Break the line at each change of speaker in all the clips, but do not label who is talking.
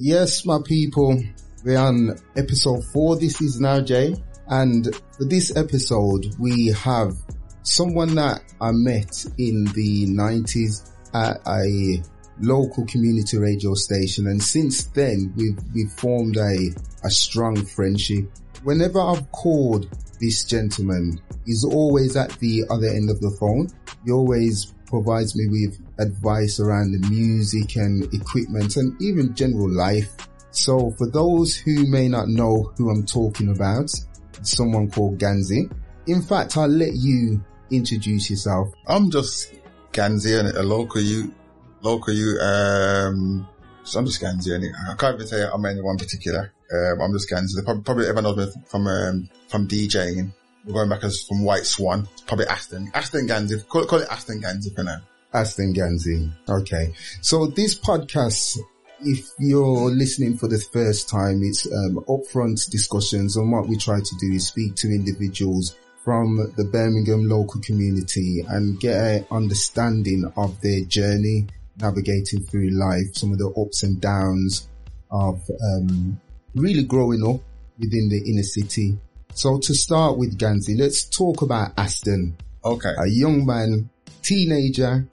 Yes, my people, we're on episode four. This is now Jay. And for this episode, we have someone that I met in the nineties at a local community radio station. And since then, we've, we've formed a, a strong friendship. Whenever I've called this gentleman, he's always at the other end of the phone. He always provides me with advice around the music and equipment and even general life. So for those who may not know who I'm talking about, someone called Ganzi. In fact, I'll let you introduce yourself.
I'm just Ganzi and a local you, local you, um, so I'm just Ganzi and I can't even say I'm anyone particular. Um, I'm just Ganzi. Probably, probably everyone knows me from, um, from DJing. We're going back as from White Swan, probably Aston. Aston Ganzi. Call, call it Aston Ganzi for now.
Aston Ganzi. Okay. So this podcast, if you're listening for the first time, it's um, upfront discussions and what we try to do is speak to individuals from the Birmingham local community and get an understanding of their journey navigating through life, some of the ups and downs of um, really growing up within the inner city. So to start with Ganzi, let's talk about Aston.
Okay.
A young man, teenager,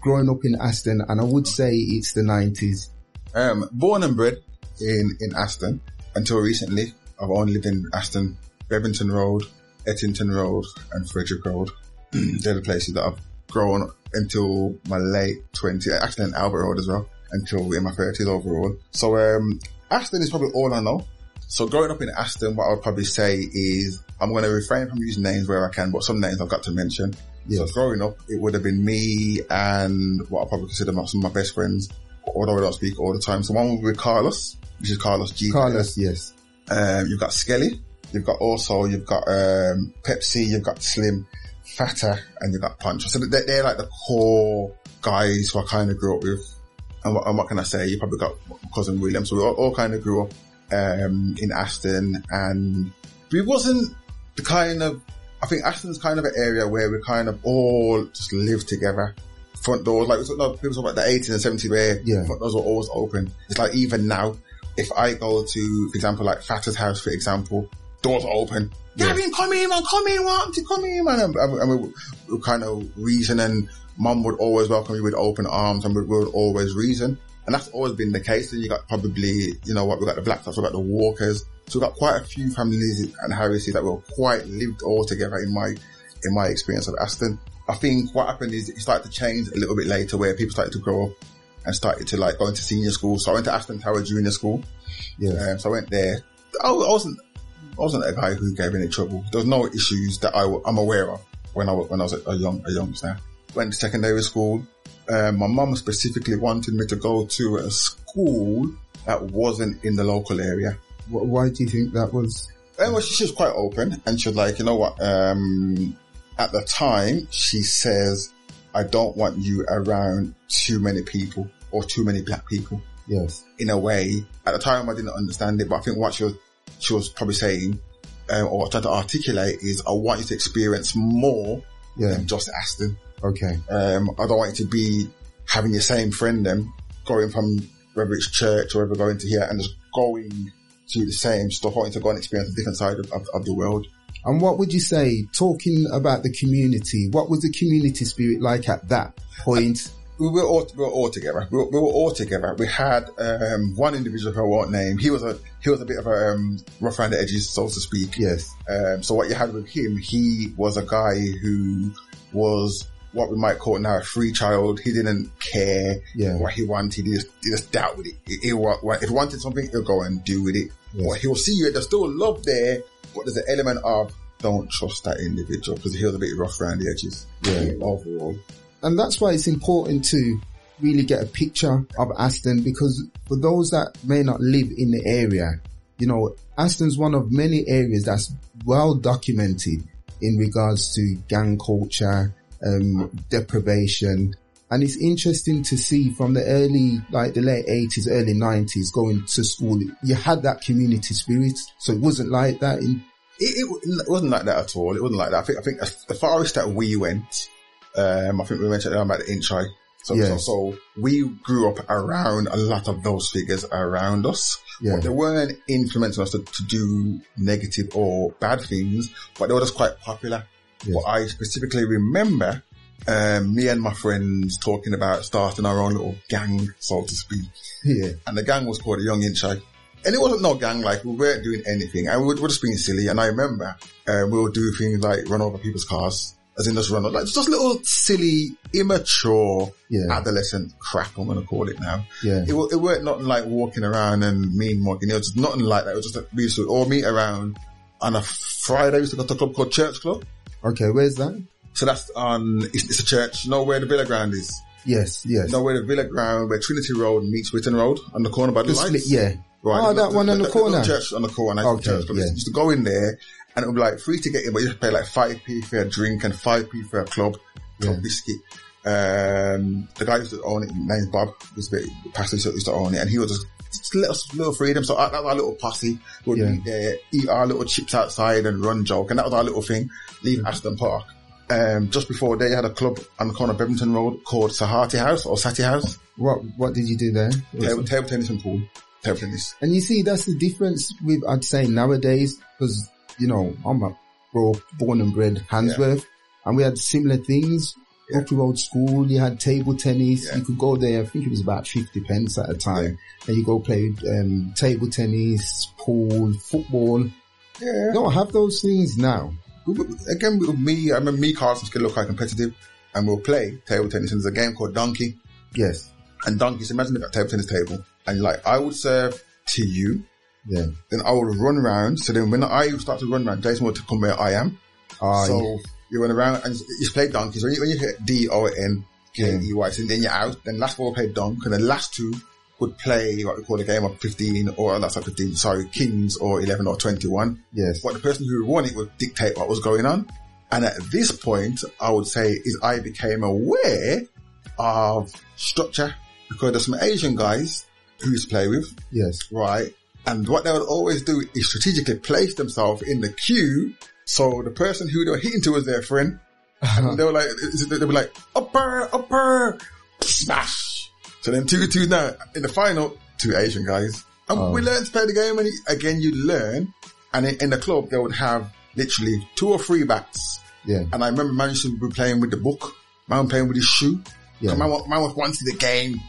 growing up in Aston, and I would say it's the 90s.
Um, born and bred in, in Aston until recently. I've only lived in Aston, Bevington Road, Ettington Road and Frederick Road. They're the places that I've grown until my late 20s, actually in Albert Road as well, until in my 30s overall. So, um, Aston is probably all I know. So growing up in Aston, what I would probably say is I'm going to refrain from using names where I can, but some names I've got to mention.
Yeah.
So growing up, it would have been me and what I probably consider my, some of my best friends, although we don't speak all the time. So one would be Carlos, which is Carlos G.
Carlos, yes.
Um, you've got Skelly. You've got also, you've got, um, Pepsi, you've got Slim, Fatter, and you've got Punch. So they're, they're like the core guys who I kind of grew up with. And what, and what can I say? You probably got cousin William. So we all, all kind of grew up, um, in Aston and we wasn't the kind of, I think Aston's kind of an area where we kind of all just live together. Front doors, like no, people talk about the 80s and 70s where
Yeah.
front doors were always open. It's like even now, if I go to, for example, like Fatter's house, for example, doors open. Gavin, come in, man, come in, man, to come in, man. And, and, and we, we kind of reason and mum would always welcome you with open arms and we, we would always reason. And that's always been the case. And you got probably, you know what, we got the Black Sox, we got the Walkers. So we've got quite a few families and Harrises that were quite lived all together in my, in my experience of Aston. I think what happened is it started to change a little bit later where people started to grow up and started to like go into senior school. So I went to Aston Tower Junior School.
Yeah.
Um, so I went there. I wasn't, I wasn't a guy who gave any trouble. There was no issues that I, am aware of when I, when I was a, young, a young, youngster. Went to secondary school. Um, my mum specifically wanted me to go to a school that wasn't in the local area.
Why do you think that was?
And well, she, she was quite open and she was like, you know what, um, at the time she says, I don't want you around too many people or too many black people
Yes.
in a way. At the time I didn't understand it, but I think what she was, she was probably saying, um, or trying to articulate is I want you to experience more
Yeah.
than just Aston.
Okay.
Um, I don't want you to be having your same friend then going from whether it's church or whether going to here and just going to the same stuff. I want you to go and experience a different side of, of, of the world.
And what would you say, talking about the community, what was the community spirit like at that point?
We were all, we were all together. We were, we were all together. We had, um, one individual who I won't name. He was a, he was a bit of a, um, rough around the edges, so to speak.
Yes.
Um, so what you had with him, he was a guy who was what we might call now a free child. He didn't care
Yeah.
what he wanted. He just, he just dealt with it. He, he, if he wanted something, he'll go and do with it. But he'll see you. There's still love there, but there's an element of don't trust that individual because he was a bit rough around the edges.
Yeah.
Overall.
And that's why it's important to really get a picture of Aston because for those that may not live in the area, you know, Aston's one of many areas that's well documented in regards to gang culture, um, deprivation. And it's interesting to see from the early, like the late eighties, early nineties, going to school, you had that community spirit. So it wasn't like that in,
It, it, wasn't like that at all. It wasn't like that. I think, I think the farthest that we went, um, I think we mentioned about the inch high. So,
Yeah.
so, so we grew up around a lot of those figures around us.
Yeah.
But they weren't influencing us to, to do negative or bad things, but they were just quite popular. But I specifically remember, um, me and my friends talking about starting our own little gang, so to speak.
yeah,
And the gang was called the Young Inchai. And it wasn't no gang, like we weren't doing anything. And we were, we were just being silly. And I remember, um, we would do things like run over people's cars, as in just run over, like just little silly, immature,
Yeah.
adolescent crap, I'm to call it now.
yeah,
It, it weren't nothing like walking around and mean walking. It was just nothing like that. It was just like, we used to all meet around on a Friday. We used to go to a club called Church Club.
okay, where's that?
So that's on, it's, it's a church. You know where the Villa Ground is?
Yes, yes.
You know where the Villa Ground, where Trinity Road meets Witton Road on the corner by the
The
lights?
split, yeah.
Right.
Oh, that one on the corner.
Church on the corner.
Okay,
church,
yeah.
Used to go in there and it would be like free to get in, but you have to pay like 5p for a drink and 5p for a club, club
Yeah.
biscuit. Um, the guy used to own it, his name's Bob, was the pastor used to- used to own it and he was just, just little, little freedom. So that was our little posse. We'd
Yeah.
meet there, eat our little chips outside and run joke. And that was our little thing. Leave Aston Park. Um, just before they had a club on the corner of Bevington Road called Sahati House or Sati House.
What, what did you do there?
Table, table tennis and pool. Table tennis.
And you see, that's the difference with, I'd say nowadays, because, you know, I'm a bro, born and bred Handsworth, and we had similar things.
Yeah.
Road school, you had table tennis,
Yeah.
you could go there, I think it was about 50 pence at a time, and you go play, um, table tennis, pool, football.
Yeah.
You don't have those things now.
again with me, I remember me, Carlson, still look quite competitive, and we'll play table tennis. And there's a game called Donkey,
Yes.
and Donkey. So imagine that table tennis table, and like I would serve to you,
Yeah.
then I would run around. So then when I start to run around, Jason would come where I am.
Ah,
so you run around and you play Donkey. So when you, when you hit D O N K E Y, so then you're out. Then last four play Donk, and the last two would play what we call a game of 15 or that's not 15, sorry, Kings or 11 or 21.
yes.
But the person who won it would dictate what was going on. And at this point, I would say is I became aware of structure because there's some Asian guys who used to play with,
Yes.
right? And what they would always do is strategically place themselves in the queue. So the person who they were hitting to was their friend. And uh-huh. they were like, they were like, upper, upper, smash. So then two two now in the final, two Asian guys. And
Oh.
we learned to play the game and again you learn. And in, in the club they would have literally two or three bats.
Yeah.
And I remember man used to be playing with the book. Man playing with his shoe.
Yeah.
Man, man was wanting the game.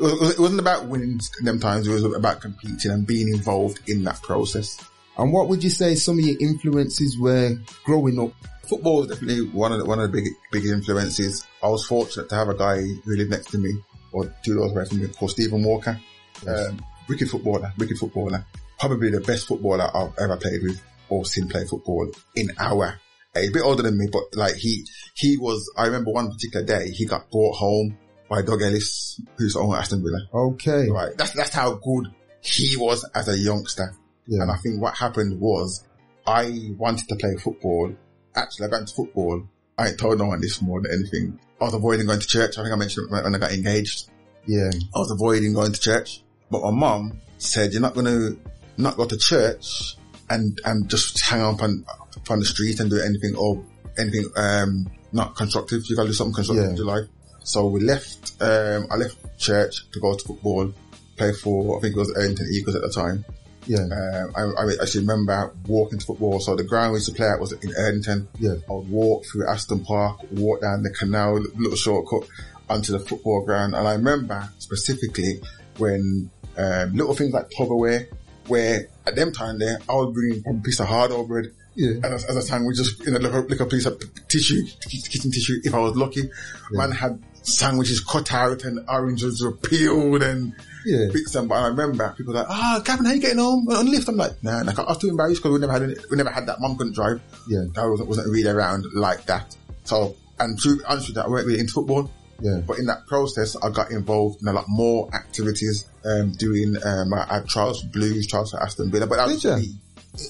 It, was, it wasn't about winning them times. It was about competing and being involved in that process.
And what would you say some of your influences were growing up?
football was definitely one of the, one of the big big influences. I was fortunate to have a guy who lived next to me, or two doors away from me, called Stephen Walker. Um, wicked footballer, wicked footballer. Probably the best footballer I've ever played with or seen play football in our. A bit older than me, but like he he was. I remember one particular day he got brought home by Doug Ellis, who's on Aston Villa.
Okay.
Right, that's that's how good he was as a youngster.
Yeah.
And I think what happened was I wanted to play football. Actually, I got into football. I ain't told no one this more than anything. I was avoiding going to church. I think I mentioned it when I got engaged.
Yeah.
I was avoiding going to church. But my mum said, you're not going to not go to church and, and just hang up on, up on the street and do anything or anything, um, not constructive. You've got to do something constructive
Yeah.
in your life. So we left, um, I left church to go to football, play for, I think it was Ellington Eagles at the time.
Yeah.
Um, I, I actually remember walking to football. So the ground we used to play at was in Erdington.
Yeah.
I would walk through Aston Park, walk down the canal, little shortcut onto the football ground. And I remember specifically when um, little things like Tupperware, where at them time there, I would bring a piece of hard bread.
Yeah.
And as, as a sandwich, just in a little, little piece of tissue, kitchen tissue, if I was lucky. Man had sandwiches cut out and oranges were peeled and
Yeah.
bits and but I remember people were like, ah, Gavin, how you getting home on the lift? I'm like, nah, like, I was too embarrassed because we never had any, we never had that. Mum couldn't drive.
Yeah.
I wasn't, wasn't really around like that. So, and to answer that, I weren't really into football.
Yeah.
But in that process, I got involved in a lot more activities, um, doing, um, I had trials for Blues, trials for Aston Villa, but that was me.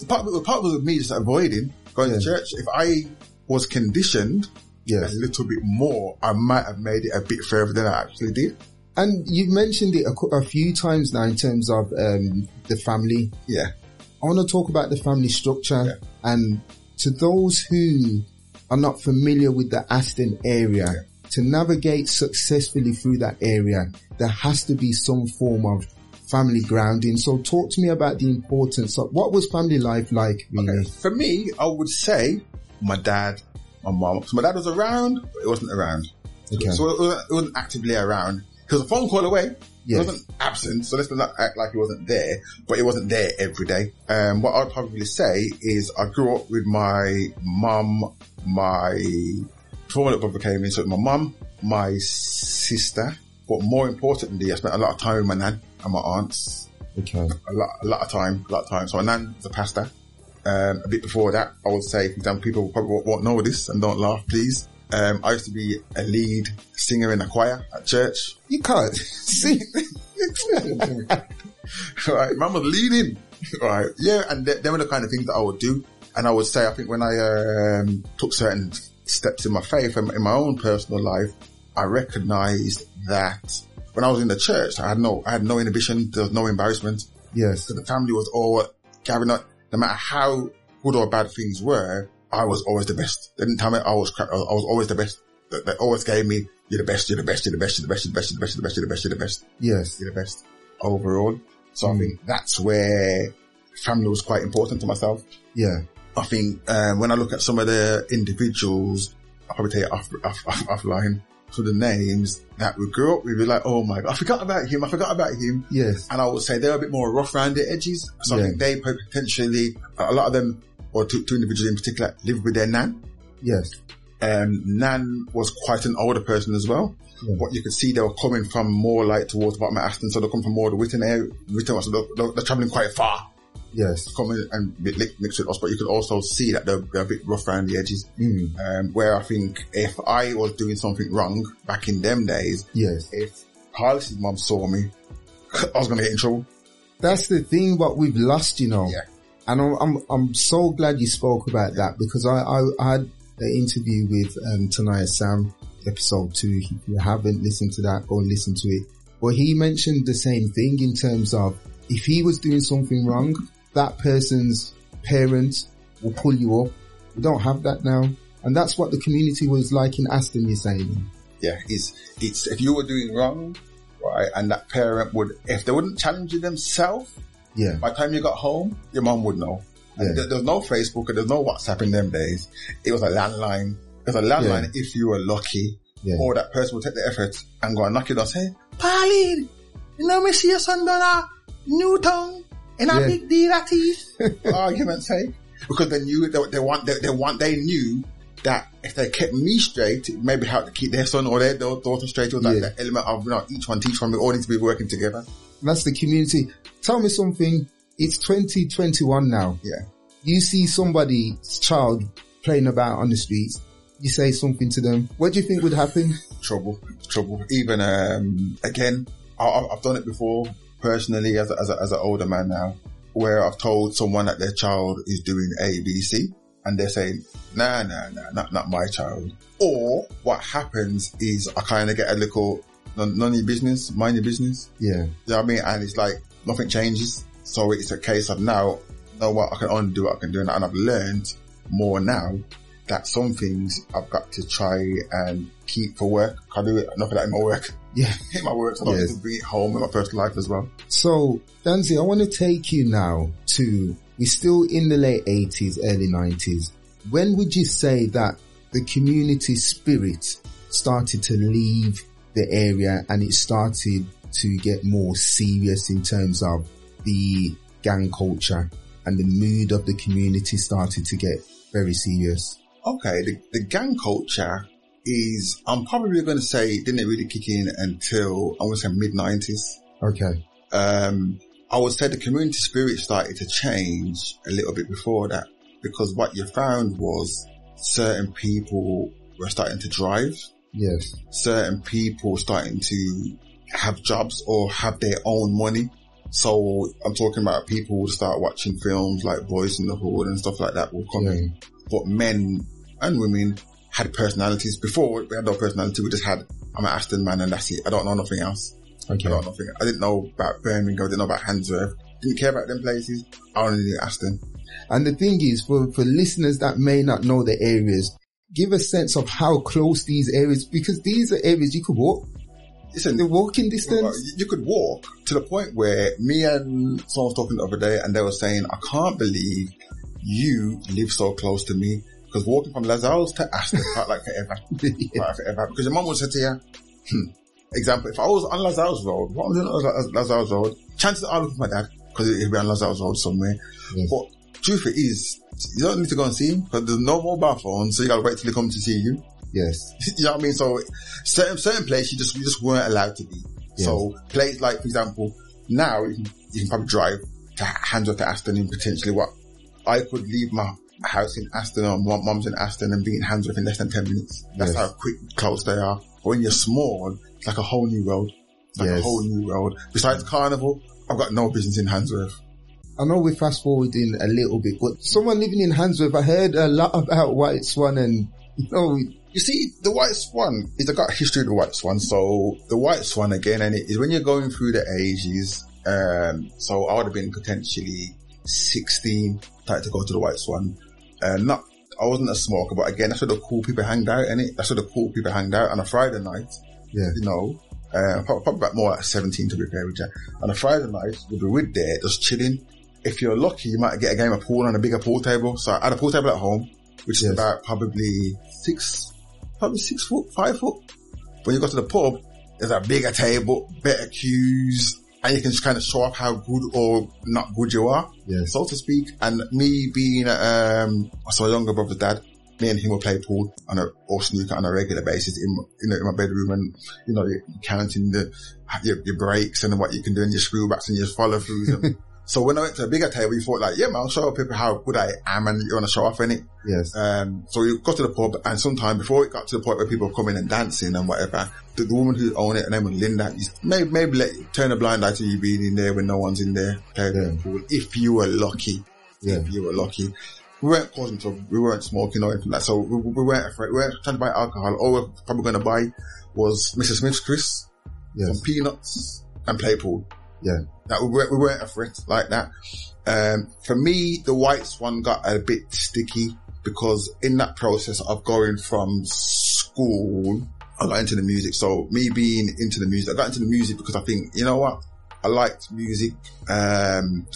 Part of it, part of it was me just avoiding going to church. If I was conditioned
Yes.
a little bit more, I might have made it a bit further than I actually did.
And you've mentioned it a, a few times now in terms of um, the family.
Yeah.
I want to talk about the family structure
Yeah.
and to those who are not familiar with the Aston area, to navigate successfully through that area, there has to be some form of family grounding. So talk to me about the importance of what was family life like really?
For me, I would say my dad, my mom. So my dad was around, but he wasn't around.
Okay.
So it wasn't, it wasn't actively around. He was a phone call away. He
Yes.
wasn't absent, so let's not act like he wasn't there, but he wasn't there every day. Um, what I'd probably say is I grew up with my mum, my, before my little brother came in, so my mum, my sister, but more importantly, I spent a lot of time with my nan and my aunts
Okay.
a lot, a lot of time, a lot of time. So my nan was a pastor. Um, a bit before that, I would say, for example, people probably won't- know this and don't laugh, please. Um, I used to be a lead singer in a choir at church.
You can't see.
right, man was leading. Right, yeah, and th- them were the kind of things that I would do. And I would say, I think when I um, took certain steps in my faith and in my own personal life, I recognized that when I was in the church, I had no, I had no inhibition. There was no embarrassment.
yes.
So the family was all carrying on. No matter how good or bad things were, I was always the best. They didn't tell me I was crap. I was always the best. They, they always gave me, you're the best, you're the best, you're the best, you're the best, you're the best, you're the best, you're the best, you're the best, you're the best,
Yes.
you're the best overall. So I think that's where family was quite important to myself.
Yeah.
I think um, when I look at some of the individuals, I'll probably take it off, off, off, offline. So the names that we grew up with, we're like, oh my god, I forgot about him, I forgot about him.
Yes.
And I would say they're a bit more rough around the edges. So
Yeah.
I think they potentially, a lot of them, or two, two individuals in particular, live with their nan.
Yes.
Um, nan was quite an older person as well.
Yeah.
But you could see they were coming from more like towards bottom Aston, so they come from more the Witton area, Witton, so they're, they're, they're traveling quite far
Yes.
coming and mi- mi- mix with us, but you could also see that they're, they're a bit rough around the edges.
Mm.
Um, where I think if I was doing something wrong back in them days,
Yes.
if Carlos's mom saw me, I was going to get in trouble.
That's the thing what we've lost, you know.
Yeah.
And I'm, I'm, I'm so glad you spoke about that because I, I, I had an interview with, um, Tanaya Sam, episode two. If you haven't listened to that, go and listen to it. But he mentioned the same thing in terms of if he was doing something wrong, that person's parents will pull you up. We don't have that now. And that's what the community was like in Aston, you're saying.
Yeah, it's, it's, if you were doing wrong, right, and that parent would, if they wouldn't challenge you themselves,
Yeah.
by the time you got home, your mom would know.
Yeah.
there, there was no Facebook and there's no WhatsApp in them days. It was a landline. It was a landline
Yeah.
if you were lucky.
Yeah.
Or that person would take the effort and go and knock it on and say, Pauline, you know me see your son done a Newton in a
Yeah.
big deal that is. For argument's sake. Because they knew, they, they want, they, they want, they knew that if they kept me straight, it maybe help to keep their son or their daughter straight. Was like
Yeah.
the element of, you know, each one teach one. We all need to be working together.
That's the community. Tell me something. It's 2021 now.
Yeah.
You see somebody's child playing about on the streets. You say something to them. What do you think would happen?
trouble, trouble. Even um, again, I, I- I've done it before personally as a, as, a, as an older man now, where I've told someone that their child is doing A, B, C, and they're saying, "Nah, nah, nah, not not my child." Or what happens is I kind of get a little none, of your business, mind your business.
Yeah.
You know what I mean? And it's like nothing changes. So it's a case of now, know what, I can only do what I can do. And I've learned more now that some things I've got to try and keep for work. I do it, enough of that in my work.
Yeah.
In my work, so I
Yes.
need to bring it home in my personal life as well.
So, Ganzi, I want to take you now to, we're still in the late 80s, early 90s. When would you say that the community spirit started to leave the area and it started to get more serious in terms of the gang culture and the mood of the community started to get very serious?
Okay, the, the gang culture is, I'm probably going to say, didn't really kick in until I would say mid 90s.
Okay.
um, I would say the community spirit started to change a little bit before that because what you found was certain people were starting to drive,
Yes.
certain people starting to have jobs or have their own money. So I'm talking about people who start watching films like Boys in the Hood and stuff like that will come
Yeah.
in. But men and women had personalities. Before we had no personality, we just had, I'm an Aston man and that's it. I don't know nothing else.
Okay.
I don't know nothing. I didn't know about Birmingham. I didn't know about Handsworth. Didn't care about them places. I only knew Aston.
And the thing is, for, for listeners that may not know the areas, give a sense of how close these areas, because these are areas you could walk.
Listen,
The walking distance.
you you could walk to the point where me and someone was talking the other day and they were saying, I can't believe you live so close to me because walking from Lozells to Aston felt like forever. Felt like forever. Because your mum would say to you, hmm, example, if I was on Lozells Road, what was on Laz- Lozells Road? Chances are I'll look for my dad because he'll be on Lozells Road somewhere.
Yes.
But truth it is, you don't need to go and see him because there's no mobile phone, so you gotta wait till he comes to see you.
yes.
you know what I mean? So certain certain places you just you just weren't allowed to be. So places like, for example, now you can, you can probably drive to Handsworth to Aston in potentially what I could leave my house in Aston or my mum's in Aston and be in Handsworth in less than ten minutes. That's
Yes.
how quick close they are. But when you're small, it's like a whole new world. It's like a whole new world. Besides Carnival, I've got no business in Handsworth.
I know we're fast forwarding a little bit, but someone living in Handsworth, I heard a lot about White Swan and, you know,
You see, the White Swan is I got history of the White Swan. So the White Swan again, and it is when you're going through the ages. Um, so I would have been potentially 16, started to go to the White Swan. Uh, not, I wasn't a smoker, but again, that's where the cool people hanged out, and it that's where the cool people hanged out on a Friday night.
yeah,
You know, uh, probably, probably about more like 17 to be fair with you. On a Friday night, we'd be with there, just chilling. If you're lucky, you might get a game of pool on a bigger pool table. So I had a pool table at home, which
Yes.
is about probably six, probably six foot, five foot. When you go to the pub, there's a bigger table, better cues, and you can just kind of show off how good or not good you are,
yes.
so to speak. And me being, um, so a younger brother's dad, me and him will play pool on a, or snooker on a regular basis in, my- you know, in my bedroom and, you know, counting the, your, your breaks and what you can do and your screwbacks and your follow throughs. and- so when I went to a bigger table, you thought like, yeah, man, I'll show people how good I am and you want to show off in it.
Yes.
Um, so we got to the pub and sometime before it got to the point where people were coming and dancing and whatever, the, the woman who owned it, her name was Linda, maybe, maybe let, turn a blind eye to you being in there when no one's in there, play a bit of
Yeah.
if you were lucky.
Yeah.
If you were lucky. We weren't causing trouble, we weren't smoking or anything like that, so we, we weren't afraid, we weren't trying to buy alcohol. All we're probably going to buy was Mr. Smith's Chris,
Yes.
some peanuts and play pool.
Yeah.
That we weren't, we weren't afraid like that. Um, for me, the White Swan got a bit sticky because in that process of going from school, I got into the music. So me being into the music, I got into the music because I think, you know what? I liked music. Um,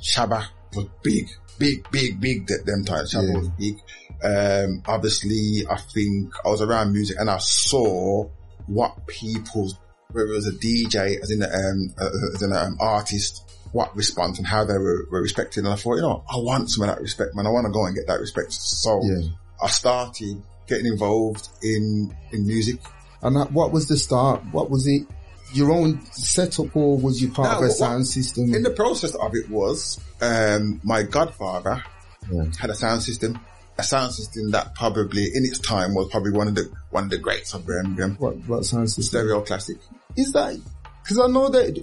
Shabba was big, big, big, big at them times. Shabba
Yeah.
was big. Um, obviously I think I was around music and I saw what people's whether it was a DJ, as in um, uh, as an um, artist, what response and how they were, were respected. And I thought, you know, I want some of that respect, man. I want to go and get that respect. So
Yeah.
I started getting involved in, in music.
And that- what was the start? What was it? Your own setup or was you part of a
what-
sound system?
In the process of it was, um, my godfather
Yeah.
had a sound system, a sound system that probably in its time was probably one of the, one of the greats of Birmingham.
what, what sound system?
Stereo classic.
Is that, cause I know that,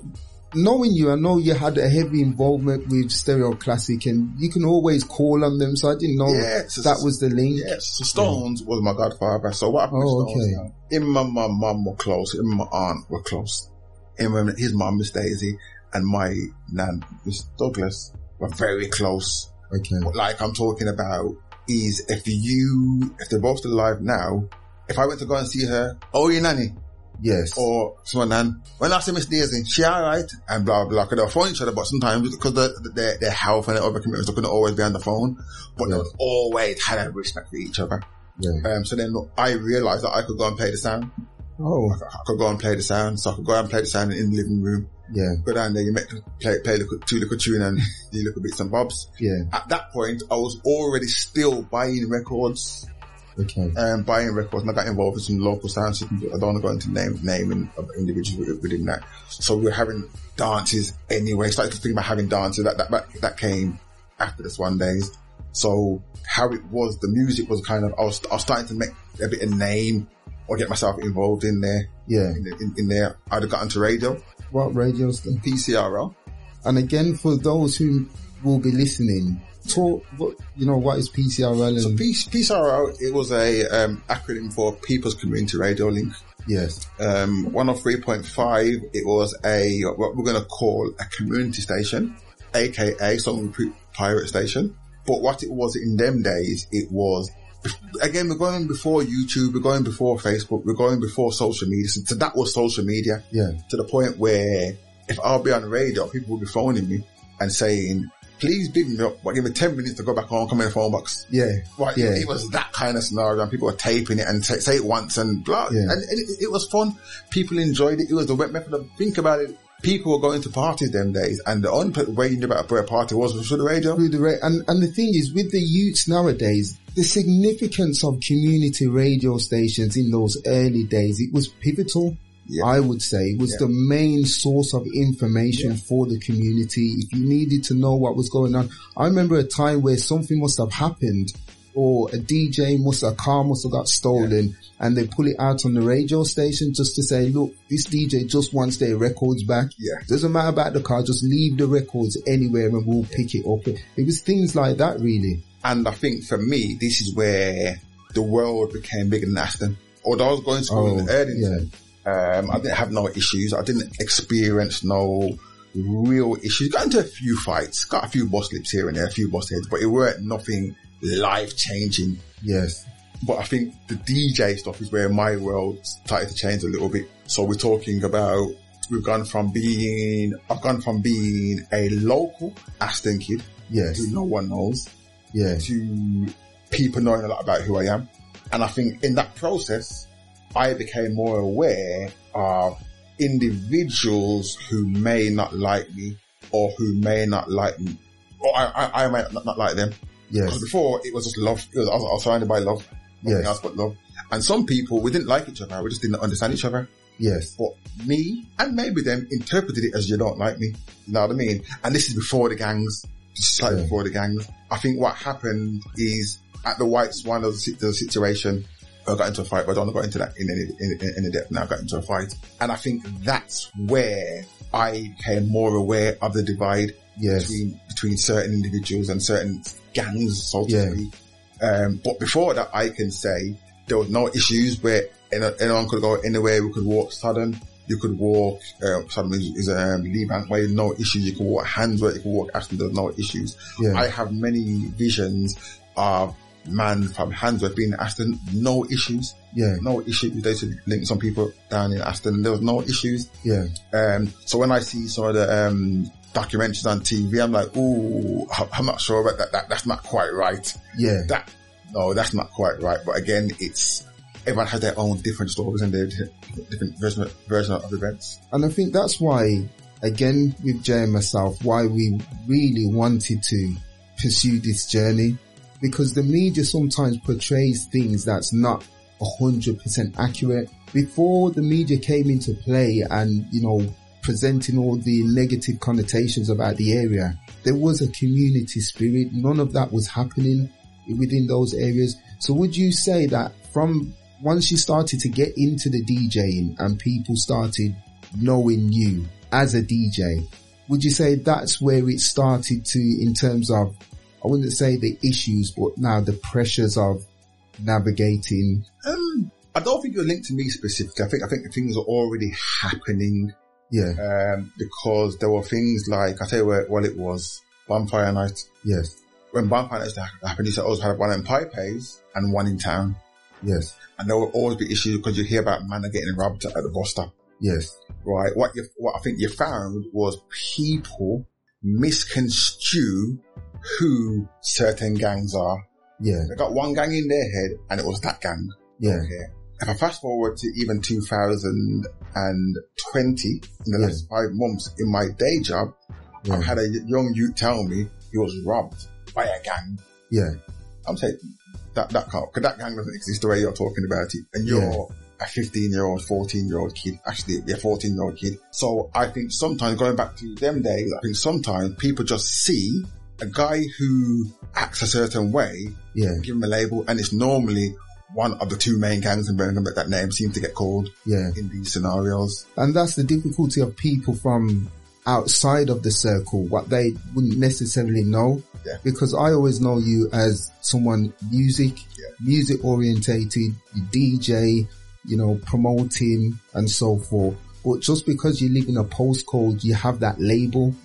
knowing you, I know you had a heavy involvement with Stereo Classic and you can always call on them. So I didn't know
Yeah, it's-
that was the link.
Yes, so Stones was my godfather. So what happened
Oh,
Stones
okay.
Him and my mum were close. Him and my aunt were close. Him and his mum, Miss Daisy, and my nan, Miss Douglas, were very close.
Okay.
But like I'm talking about is if you, if they're both alive now, if I went to go and see her, oh, your nanny,
Yes.
or someone nan, when I see Miss Daisy, she alright, and blah, blah, because they'll phone each other, but sometimes because the, their, their health and their other commitments, they couldn't always be on the phone, but
Yeah.
they always had a respect for each other.
yeah.
Um, so then I realized that I could go and play the sound.
Oh,
I could go and play the sound. So I could go and play the sound in the living room.
yeah.
Go down there, you make, play, play the two little tune and the little bits and bobs.
Yeah.
At that point, I was already still buying records,
Okay.
um, buying records and I got involved in some local sound systems. I don't want to go into name, naming of individuals within- within that. So we were having dances anyway. Started to think about having dances. That, that, that, that came after the Swan days. So how it was, the music was kind of, I was, I was starting to make a bit of name or get myself involved in there,
Yeah.
in, in, in there. I'd have gotten to radio,
What radio's then?
PCRL.
And again, for those who will be listening, talk, what, you know, what is PCRL and,
So P- PCRL, it was a um, acronym for People's Community Radio Link.
yes,
Um, 103.5, it was a, what we're going to call a community station, aka some pirate station. But what it was in them days, it was, again, we're going before YouTube, we're going before Facebook, we're going before social media. So, so that was social media
yeah,
to the point where if I'll be on the radio, people will be phoning me and saying, please big me up, but give me 10 minutes to go back home, come in the phone box.
yeah,
Right,
Yeah.
it was that kind of scenario, and people were taping it and say, say it once and blah,
Yeah.
and, and it, it was fun. People enjoyed it. It was the wet method of think about it. People were going to parties them days, and the only way you knew about a party was through the radio.
through the ra- and and the thing is with the youths nowadays the significance of community radio stations in those early days it was pivotal
Yeah.
I would say was
Yeah.
the main source of information for the community. If you needed to know what was going on, I remember a time where something must have happened or a DJ must, a car must have got stolen and they pull it out on the radio station just to say, look, this DJ just wants their records back.
Yeah.
Doesn't matter about the car, just leave the records anywhere and we'll pick it up. It was things like that really.
And I think for me, this is where the world became bigger than Aston. Although I was going to school in
Oh,
Erdington, um, I didn't have no issues. I didn't experience no real issues. Got into a few fights, got a few boss lips here and there, a few boss heads, but it weren't nothing life changing.
Yes.
But I think the DJ stuff is where my world started to change a little bit. So we're talking about, we've gone from being, I've gone from being a local Aston kid
Yes.
who no one knows
Yes.
to people knowing a lot about who I am. And I think in that process, I became more aware of individuals who may not like me or who may not like me. Or I, I, I might not, not like them. Because before it was just love. It was, I, was, I was surrounded by love. Nothing
Yes.
else but love. And some people, we didn't like each other. We just didn't understand each other.
Yes.
But me and maybe them interpreted it as you don't like me. You know what I mean? And this is before the gangs, just slightly
Yeah.
before the gangs. I think what happened is at the White Swan of the situation, I got into a fight, but I don't want to go into that in any, in, in, in depth now. I got into a fight. And I think that's where I became more aware of the divide
Yes.
between, between certain individuals and certain gangs, so to
Yeah.
speak. Um, but before that, I can say there was no issues where anyone could go anywhere. We could walk Southern. You could walk, uh, Southern is, is um, Lee Bank Way, no issues. You could walk Handsworth, you could walk Aston, there's no issues.
Yeah.
I have many visions of man from Handsworth being in Aston, no issues,
yeah.
no issues. They should link some people down in Aston, there was no issues.
Yeah.
Um, so when I see some of the, um, documentaries on TV, I'm like, ooh, I'm not sure about that. that that's not quite right.
Yeah.
That, no, that's not quite right. But again, it's, everyone has their own different stories and their different, different version, version of events.
And I think that's why, again, with Jay and myself, why we really wanted to pursue this journey. Because the media sometimes portrays things that's not 100% accurate. Before the media came into play and, you know, presenting all the negative connotations about the area, there was a community spirit. None of that was happening within those areas. So would you say that from once you started to get into the DJing and people started knowing you as a DJ, would you say that's where it started to, in terms of, I wouldn't say the issues, but now the pressures of navigating?
Um, I don't think you're linked to me specifically. I think, I think things are already happening,
Yeah.
um, because there were things like, I tell you where, what it was, Bonfire Night.
Yes.
When Bonfire Night happened, you said always had one in Pipes and one in town.
Yes.
And there will always be issues because you hear about man getting robbed at the bus stop.
Yes.
right? What you, what I think you found was people misconstrue who certain gangs are.
Yeah.
They got one gang in their head and it was that gang.
Yeah.
Okay. If I fast forward to even 2020, in the
Yeah.
last five months in my day job,
Yeah.
I've had a young youth tell me he was robbed by a gang.
Yeah.
I'm saying that, that can't, cause that gang doesn't exist the way you're talking about it. And you're
Yeah.
a 15 year old, 14 year old kid. Actually, a 14 year old kid. So I think sometimes going back to them days, I think sometimes people just see a guy who acts a certain way,
Yeah.
give him a label, and it's normally one of the two main gangs in Birmingham that that name seems to get called
Yeah.
in these scenarios.
And that's the difficulty of people from outside of the circle, what they wouldn't necessarily know.
Yeah.
Because I always know you as someone music,
Yeah.
music orientated, DJ, you know, promoting and so forth. But just because you live in a postcode, you have that label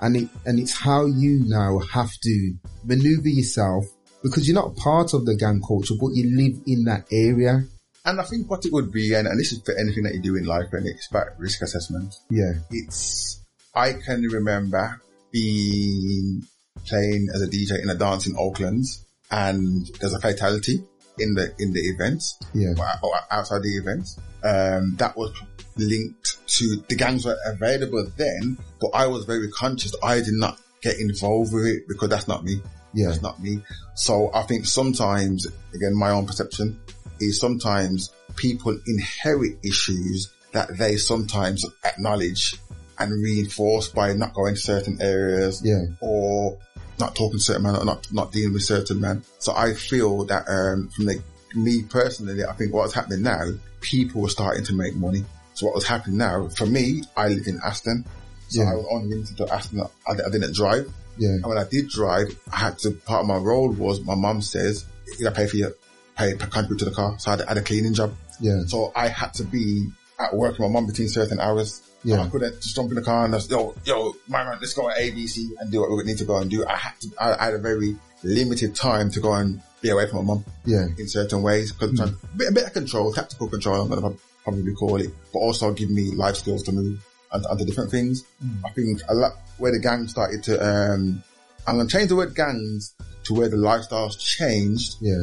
and it, and it's how you now have to maneuver yourself because you're not part of the gang culture, but you live in that area.
And I think what it would be, and, and this is for anything that you do in life, and it's about risk assessment.
Yeah.
It's, I can remember being playing as a DJ in a dance in Auckland and there's a fatality in the, in the event,
Yeah.
or outside the event. Um, that was linked to the gangs were available then, but I was very conscious. I did not get involved with it because that's not me.
Yeah.
That's not me. So I think sometimes, again, my own perception is sometimes people inherit issues that they sometimes acknowledge and reinforce by not going to certain areas
Yeah.
or not talking to certain men or not, not dealing with certain men. So I feel that, um, from the, me personally, I think what's happening now, people were starting to make money. So what was happening now, for me, I live in Aston. So
Yeah.
I was only limited to Aston. I, I didn't drive.
Yeah.
And when I did drive, I had to, part of my role was my mum says, you gotta pay for your, pay, pay contribute to the car. So I had, I had a cleaning job.
Yeah.
So I had to be at work with my mum between certain hours.
Yeah.
I couldn't just jump in the car and just, yo, yo, my man, let's go at ABC and do what we need to go and do. I had to, I, I had a very limited time to go and be away from my mum
Yeah.
in certain ways. Cause a bit, a bit of control, tactical control, I'm gonna probably call it, but also give me life skills to move and onto different things. I think a lot where the gang started to, um, I'm gonna change the word gangs to where the lifestyles changed
Yeah.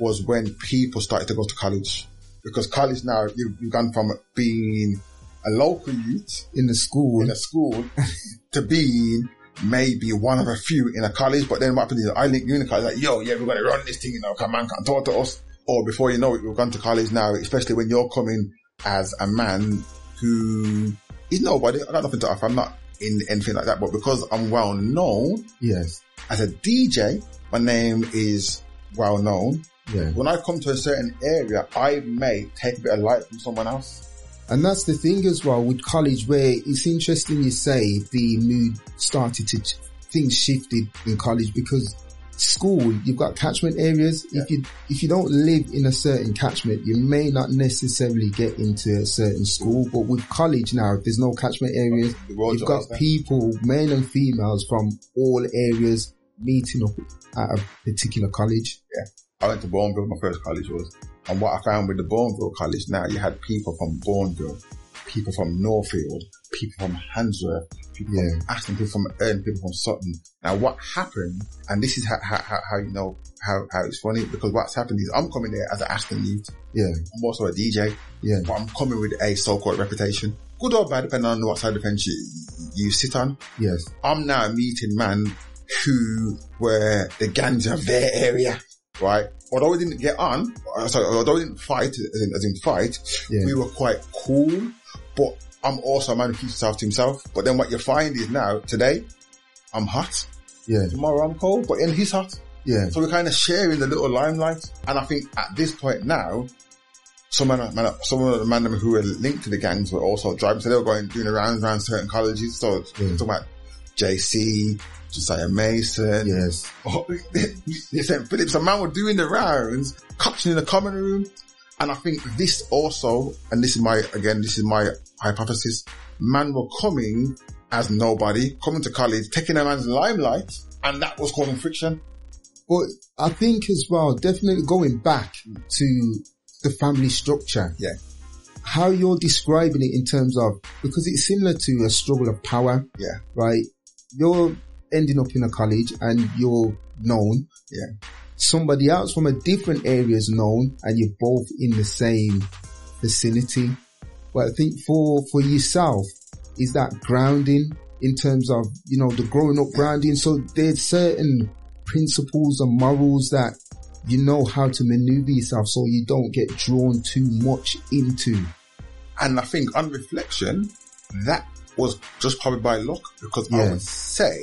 was when people started to go to college. Because college now, you've, you've gone from being a local youth
In the school.
in a school to be maybe one of a few in a college. But then what happens is I link you in the college like, yo, yeah, we're to run this thing, you know, come on, come talk to us. Or before you know it, we've gone to college now, especially when you're coming as a man who is nobody. I got nothing to offer. I'm not in anything like that, but because I'm well known
yes.
as a DJ, my name is well known.
Yeah.
When I come to a certain area, I may take a bit of light from someone else.
And that's the thing as well with college where it's interesting you say the mood started to, things shifted in college because school, you've got catchment areas. If you, if you don't live in a certain catchment, you may not necessarily get into a certain school. But with college now, there's no catchment areas. You've got people, men and females from all areas meeting up at a particular college.
I went to Bournville, my first college was. And what I found with the Bournville College now, you had people from Bournville, people from Northfield, people from Handsworth, people
Yeah.
from Aston, people from Ern, people from Sutton. Now what happened, and this is how, how, how, how you know how, how it's funny, because what's happened is I'm coming there as an Aston youth.
Yeah.
I'm also a DJ,
Yeah.
but I'm coming with a so-called reputation. Good or bad, depending on what side of the fence you, you sit on.
Yes.
I'm now a meeting man who were the gangs of their area, right? Although we didn't get on, uh, sorry, although we didn't fight, as in, as in fight,
Yeah.
we were quite cool, but I'm also a man who keeps himself to himself. But then what you find is now, today, I'm hot,
Yeah.
tomorrow I'm cold, but in he's hot.
Yeah.
So we're kind of sharing the little limelight. And I think at this point now, some man, man, some of the men who were linked to the gangs were also driving. So they were going, doing the rounds around certain colleges. So
Yeah.
talking about JC, Josiah Mason,
Yes.
oh, St. Philips, a man were doing the rounds, catching in the common room. And I think this also, and this is my, again, this is my hypothesis, man were coming as nobody, coming to college, taking a man's limelight, and that was causing friction.
But I think as well, definitely going back to the family structure.
Yeah.
How you're describing it in terms of, because it's similar to a struggle of power,
Yeah.
right? You're ending up in a college and you're known.
Yeah.
Somebody else from a different area is known and you're both in the same vicinity. But I think for, for yourself, is that grounding in terms of, you know, the growing up grounding. So there's certain principles and morals that you know how to maneuver yourself so you don't get drawn too much into.
And I think on reflection, that was just probably by luck because I would say,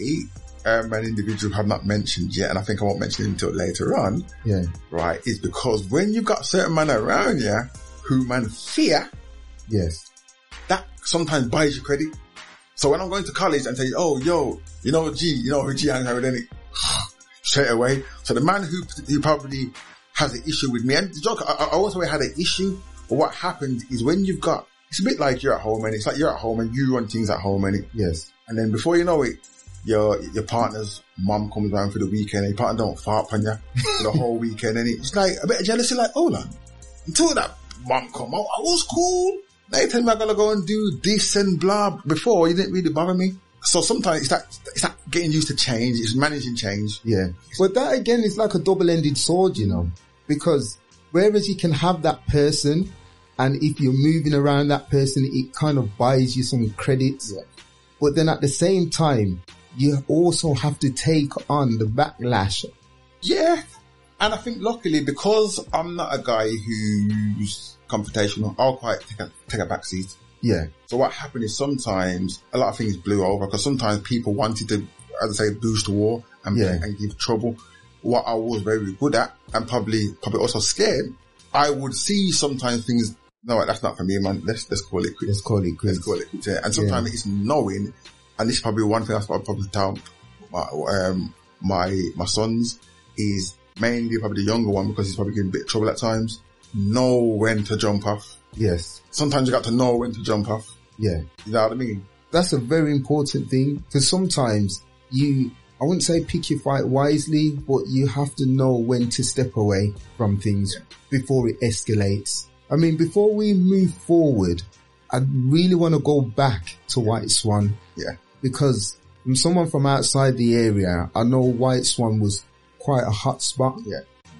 um, an individual I've not mentioned yet, and I think I won't mention until later on,
Yeah.
right, is because when you've got certain men around you who man fear,
Yes.
that sometimes buys you credit. So when I'm going to college and say, oh, yo, you know G, you know who G hangs out with, any straight away. So the man who, who probably has an issue with me, and the joke, I, I also had an issue, but what happens is when you've got, it's a bit like you're at home and it's like you're at home and you run things at home and it,
Yes.
and then before you know it, your your partner's mum comes around for the weekend and your partner don't fart on you for the whole weekend and it's like a bit of jealousy like, hold on. Until that mum come out, I was cool. Now you tell me I gotta go and do this and blah. Before you didn't really bother me. So sometimes it's that it's that getting used to change, it's managing change.
Yeah. But that again is like a double-ended sword, you know, because whereas you can have that person and if you're moving around that person, it kind of buys you some credits.
Yeah.
But then at the same time, you also have to take on the backlash.
Yeah. And I think luckily because I'm not a guy who's confrontational, I'll quite take a, take a back seat.
Yeah.
So what happened is sometimes a lot of things blew over because sometimes people wanted to, as I say, boost the war and,
Yeah.
and give trouble. What I was very good at and probably, probably also scared, I would see sometimes things, no, that's not for me, man. Let's, let's call it quits.
Let's call it quits.
Let's call it quits. Yeah. And sometimes it's knowing, and this is probably one thing I'll probably tell my, um, my, my sons is mainly probably the younger one because he's probably getting a bit of trouble at times. Know when to jump off.
Yes.
Sometimes you got to know when to jump off.
Yeah.
You know what I mean?
That's a very important thing because sometimes you, I wouldn't say pick your fight wisely, but you have to know when to step away from things before it escalates. I mean, before we move forward, I really want to go back to White Swan
Yeah.
Because from someone from outside the area, I know White Swan was quite a hot spot.
Yeah.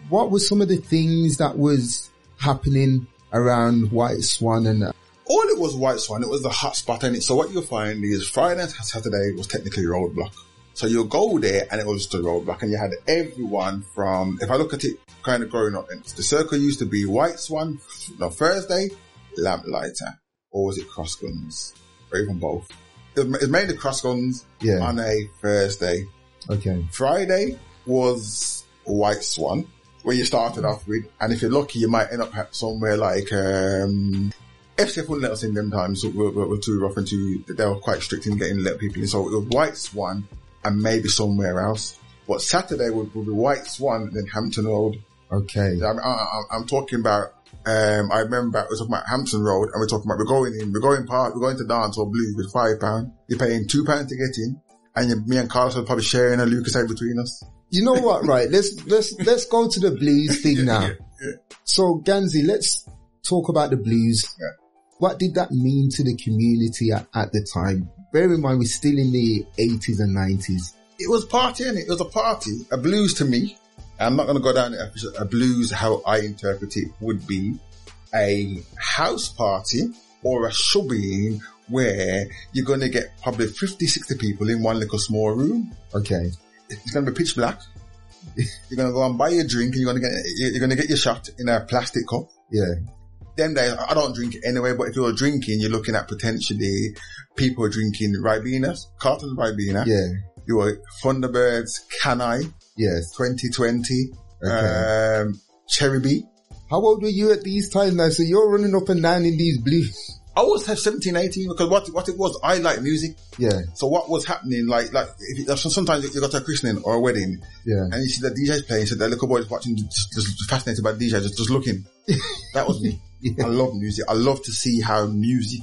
What were some of the things that was happening around White Swan and uh,
All it was White Swan, it was the hot spot in it. So what you'll find is Friday and Saturday was technically roadblock. So you'll go there and it was just a roadblock and you had everyone from, if I look at it kind of growing up, and the circle used to be White Swan, no, Thursday, Lamplighter, or was it Cross Guns? Or even both. It was mainly Cross Guns
Yeah.
on a Thursday.
okay.
Friday was White Swan, where you started off with, and if you're lucky, you might end up somewhere like, um, FCF wouldn't let us in them times, so we're, we're, we're too rough and too, they were quite strict in getting let people in. So it was White Swan and maybe somewhere else. But Saturday would, would be White Swan and then Hampton Road.
Okay.
I'm, I, I'm talking about, um, I remember we're talking about Hampton Road and we're talking about we're going in, we're going part, we're going to dance or blues with five pound. You're paying two pounds to get in and you, me and Carlos are probably sharing a Lucas between us.
You know what, right? Let's, let's, let's go to the blues thing now.
yeah.
So Ganzi, let's talk about the blues.
Yeah.
What did that mean to the community at, at the time? Bear in mind, we're still in the 80s and 90s.
It was party, and it? it was a party. A blues to me, I'm not going to go down. A blues, how I interpret it, would be a house party or a shubbing where you're going to get probably 50, 60 people in one little small room.
Okay.
It's going to be pitch black. You're going to go and buy your drink and you're going to get, you're going to get your shot in a plastic cup.
Yeah.
Them days, I don't drink anyway, but if you're drinking, you're looking at potentially people drinking Ribenas, cartons of Ribena.
Yeah.
You were Thunderbirds, Can I?
Yes.
2020,
Okay.
um.
How old were you at these times now? So you're running up and down in these blues.
I was 17, 18 because what, what it was, I like music.
Yeah.
So what was happening, like, like, if you, sometimes you got to a christening or a wedding
Yeah.
and you see the DJ's playing, so the little boys watching, just, just fascinated by DJ, just, just looking. That was me.
Yeah.
I love music. I love to see how music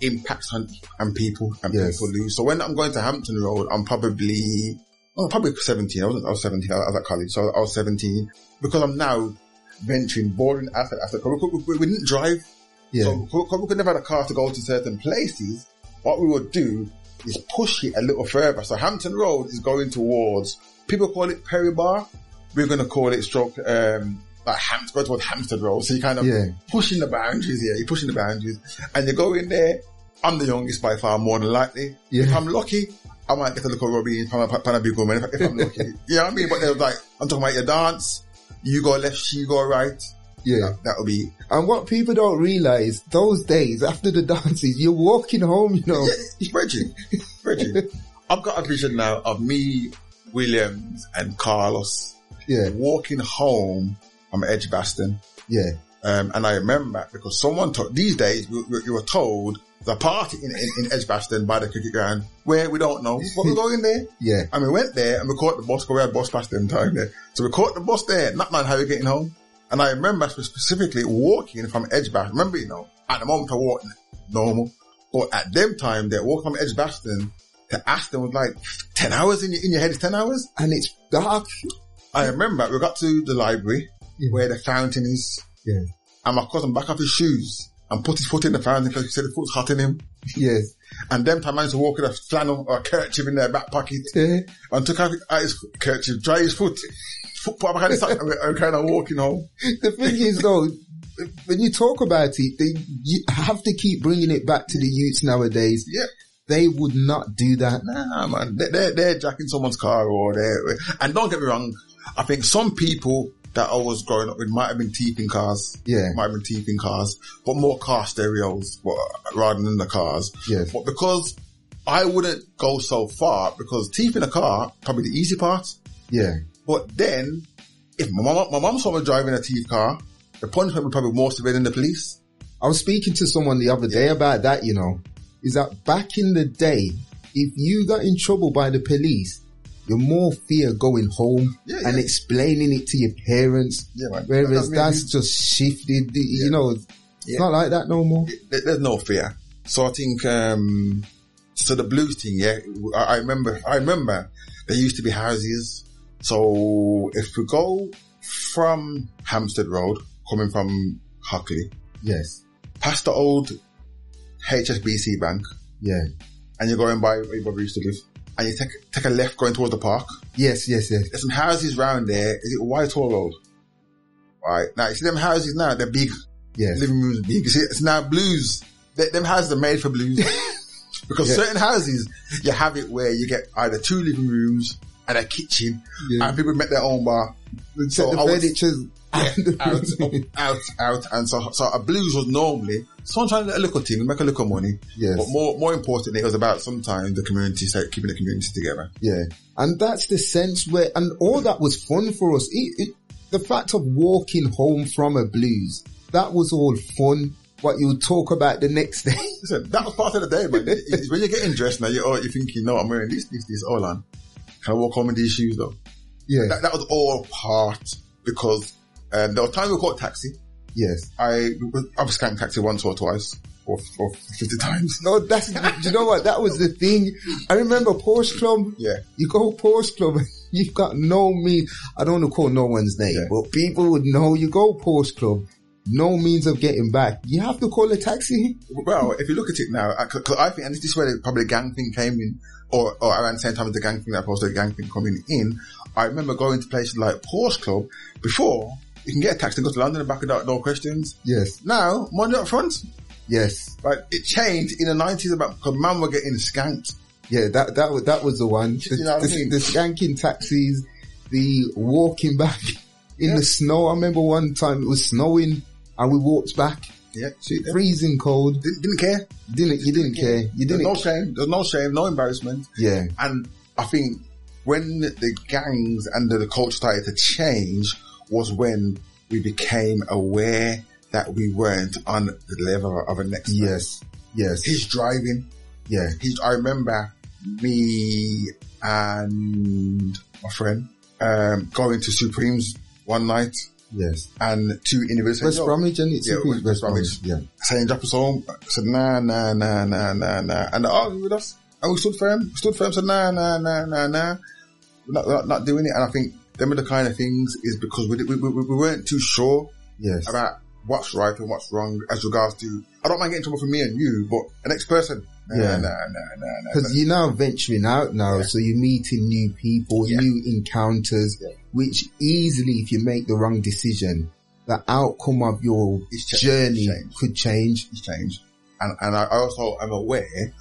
impacts on, on people and
Yes.
people lose. So when I'm going to Hampton Road, I'm probably, oh, probably 17. I wasn't, I was 17. I was at college. So I was 17 because I'm now venturing boring after, after, we, we, we didn't drive.
Yeah.
So because we could never have a car to go to certain places, what we would do is push it a little further. So Hampton Road is going towards, people call it Perry Barr. We're going to call it stroke, um, like Hampton, go towards Hamstead Road. So you're kind of
Yeah.
pushing the boundaries here. You're pushing the boundaries and you go in there. I'm the youngest by far, more than likely.
Yeah.
If I'm lucky, I might get a little Robbie from a, from a big woman if, if I'm lucky. you know what I mean? But they're like, I'm talking about your dance. You go left, she go right.
Yeah.
That'll be
And what people don't realize, those days after the dances, you're walking home, you know.
Yeah, Bridget, Bridget. I've got a vision now of me, Williams, and Carlos
Yeah.
walking home from Edgbaston.
Yeah.
Um, and I remember because someone told, these days you, you- you were told the party in, in, in Edgbaston by the cricket ground where we don't know, but we're going there.
Yeah.
And we went there and we caught the bus, because we had bus pass them time there. So we caught the bus there, not knowing how we're getting home. And I remember specifically walking from Edgbaston. Remember, you know, at the moment I walked normal, but at them time, they walk from Edgbaston to Aston was like 10 hours in your, in your head, it's 10 hours.
And it's dark.
I remember we got to the library
Yeah.
where the fountain is
Yeah.
and my cousin back off his shoes and put his foot in the fountain because he said the foot's hot in him.
Yes.
And them time managed to walk with a flannel or a kerchief in their back pocket
Yeah.
and took out his kerchief, dry his foot, foot put behind his and we're kind of walking home.
The thing is though, when you talk about it, they, you have to keep bringing it back to the youths nowadays.
Yeah.
They would not do that.
Nah, man, they're, they're, they're jacking someone's car or they're, and don't get me wrong, I think some people that I was growing up with might have been teething cars.
Yeah.
Might have been teething cars, but more car stereos but, rather than the cars.
Yeah.
But because I wouldn't go so far because teeth in a car, probably the easy part.
Yeah.
But then, if my mom, my mom saw me driving a teeth car, the punishment would probably be more severe than the police.
I was speaking to someone the other day about that, you know, is that back in the day, if you got in trouble by the police, you're more fear going home
Yeah,
and explaining it to your parents.
Yeah, man.
Whereas
That's
just shifted, the- you know, it's
Yeah.
not like that no more.
there's no fear. So I think, um, so the blues thing, yeah, I, I remember, I remember there used to be houses. So if we go from Hamstead Road, coming from Hockley,
Yes.
past the old HSBC bank,
Yeah.
and you're going by where your brother used to live, and you take, take a left going towards the park,
Yes, yes, yes.
there's some houses round there. Is it Whitehall Road? Right. Now, you see them houses now, they're big.
Yes.
living rooms big. You see, it's now blues. They, them houses are made for blues. because
Yeah.
certain houses, you have it where you get either two living rooms and a kitchen,
Yeah.
and people make their own bar. So
the
I was- out, up, out, out, and so, so a blues was normally someone trying to get a little thing, make a little money.
Yes.
But more, more importantly, it was about sometimes the community, so keeping the community together.
Yeah. And that's the sense where, and all that was fun for us. It, it, the fact of walking home from a blues, that was all fun. What you talk about the next day.
Listen, that was part of the day, man. When you're getting dressed now, you're, oh, you're thinking, no, I'm wearing this, this, this, all on. Can I walk home in these shoes though?
yeah.
That, that was all part because um, there was times we caught taxi.
yes.
I I was scanked taxi once or twice or, or fifty times.
No, that's, do you know what? That was the thing. I remember Porsche Club.
Yeah.
You go Porsche Club, you've got no means, I don't want to call no one's name,
Yeah.
but people would know you go Porsche Club, no means of getting back. You have to call a taxi.
Well, if you look at it now, because I think, and this is where the, probably the gang thing came in, or, or around the same time as the gang thing, that opposed the gang thing coming in. I remember going to places like Porsche Club before. You can get a taxi and go to London and back without no questions.
Yes.
Now, money up front.
Yes.
Like it changed in the nineties about because man were getting skanked.
Yeah, that that was that was the one. The,
You know what I mean?
the skanking taxis, the walking back in
Yeah.
the snow. I remember one time it was snowing and we walked back,
Yeah, see, yeah.
freezing cold.
Didn't, didn't care.
Didn't you didn't care? You didn't.
no shame. There's no shame. No embarrassment.
yeah,
And I think when the gangs and the, the culture started to change was when we became aware that we weren't on the level of a next
yes, yes,
He's driving.
yeah,
He's, I remember me and my friend, um, going to Supremes one night
yes.
and two individuals
West Bromwich and it's
Yeah,
West,
West Bromwich.
Yeah,
saying drop us home. I said, nah, nah, nah, nah, nah, nah. And they argued with us. And we stood firm. We stood firm, said, nah, nah, nah, nah, nah. We're not, we're not, not doing it. And I think them are the kind of things is because we, we, we, we weren't too sure
yes,
about what's right and what's wrong as regards to, I don't mind getting in trouble for me and you, but the next person, nah,
Yeah.
nah, nah, nah, nah.
because you're now venturing out now,
Yeah.
so you're meeting new people,
Yeah.
new encounters,
Yeah.
which easily, if you make the wrong decision, the outcome of your journey could change.
It's changed. And, and I also am aware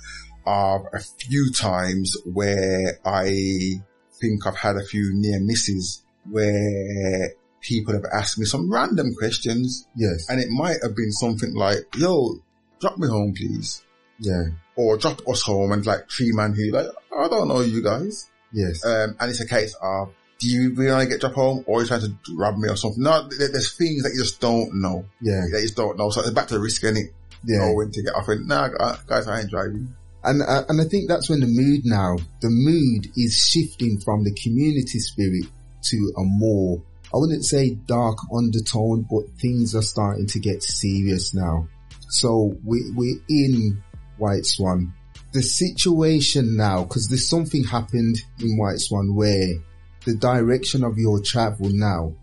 of a few times where I think I've had a few near misses where people have asked me some random questions
Yes,
and it might have been something like, yo, drop me home, please.
yeah,
Or drop us home and like three man who like, I don't know you guys.
yes,
Um, and it's a case of, do you really want to get dropped home or are you trying to rob me or something? No, there's things that you just don't know.
yeah,
That you just don't know. So it's back to the risk, is it?
Yeah.
know when to get off. And nah, guys, I ain't driving.
And, uh, and I think that's when the mood now, the mood is shifting from the community spirit to a more, I wouldn't say dark undertone, but things are starting to get serious now. So we, we're in White Swan. The situation now, cause there's something happened in White Swan where the direction of your travel now,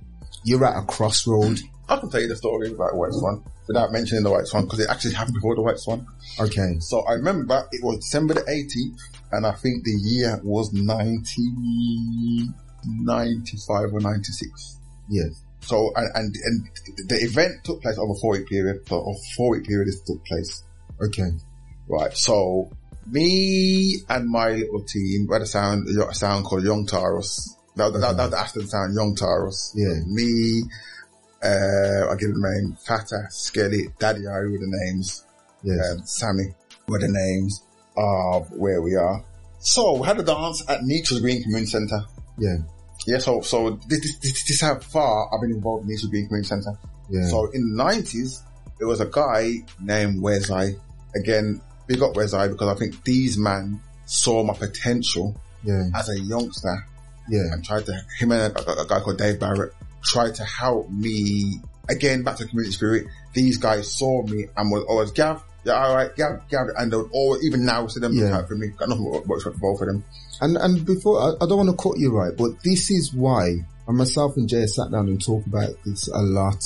you're at a crossroad.
I can tell you the story about the White Swan without mentioning the White Swan because it actually happened before the White Swan.
Okay.
So I remember it was December the 18th and I think the year was 1995 or 96.
Yes.
So, and, and, and the event took place over a four week period. So a four week period this took place.
Okay.
Right. So me and my little team, we had a sound, a sound called Young Taurus. That, was- that, that was the Aston sound, Young Taurus.
Yeah.
Me, uh, I give the name, Fata, Skelly, Daddy I were the names,
Yes.
um, Sammy were the names of where we are. So we had a dance at Nechells Green Community Centre.
yeah.
Yeah, so, so this, this, this, this is how far I've been involved in Nechells Green Community Centre.
Yeah.
So in the nineties, there was a guy named Wesai. Again, big up Wesai because I think these man saw my potential
yeah.
as a youngster
Yeah.
and tried to, him and a, a guy called Dave Barrett tried to help me again back to community spirit. These guys saw me and was always Gav, yeah, all right, Gav, Gav, and they would all, even now, see them
Yeah.
for me. Got nothing but but for both of them.
And and before I, I don't want to cut you right, but this is why and myself and Jay sat down and talk about this a lot.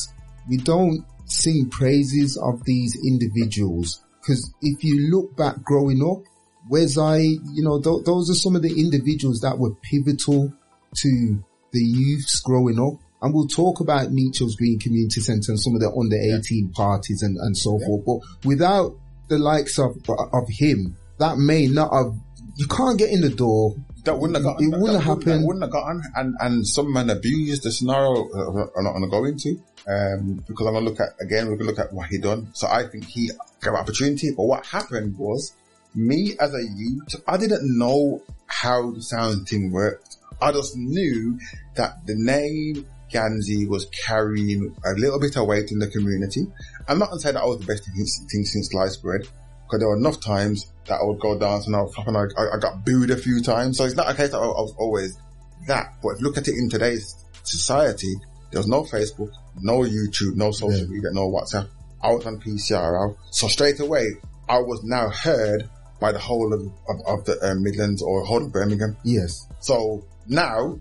We don't sing praises of these individuals because if you look back growing up, where's I, you know, th- those are some of the individuals that were pivotal to the youths growing up. And we'll talk about Nechells Green Community Centre and some of the under 18 parties and, and so forth. But without the likes of, of him, that may not have, you can't get in the door.
That wouldn't have gotten.
It
that-
wouldn't
that
have
That
happened.
wouldn't have gotten. And and some men abused the scenario. Uh, I'm not going to go into um, because I'm going to look at again. We're going to look at what he done. So I think he got an opportunity. But what happened was me as a youth, I didn't know how the sound thing worked. I just knew that the name Ganzi was carrying a little bit of weight in the community. I'm not going to say that I was the best thing, thing since sliced bread because there were enough times that I would go dance and I was flopping. I, I I got booed a few times. So it's not a case that I, I was always that. But if you look at it in today's society, there was no Facebook, no YouTube, no social
Yeah.
media, no WhatsApp. I was on PCRL. So straight away, I was now heard by the whole of, of, of the uh, Midlands or whole of Birmingham.
Yes.
So now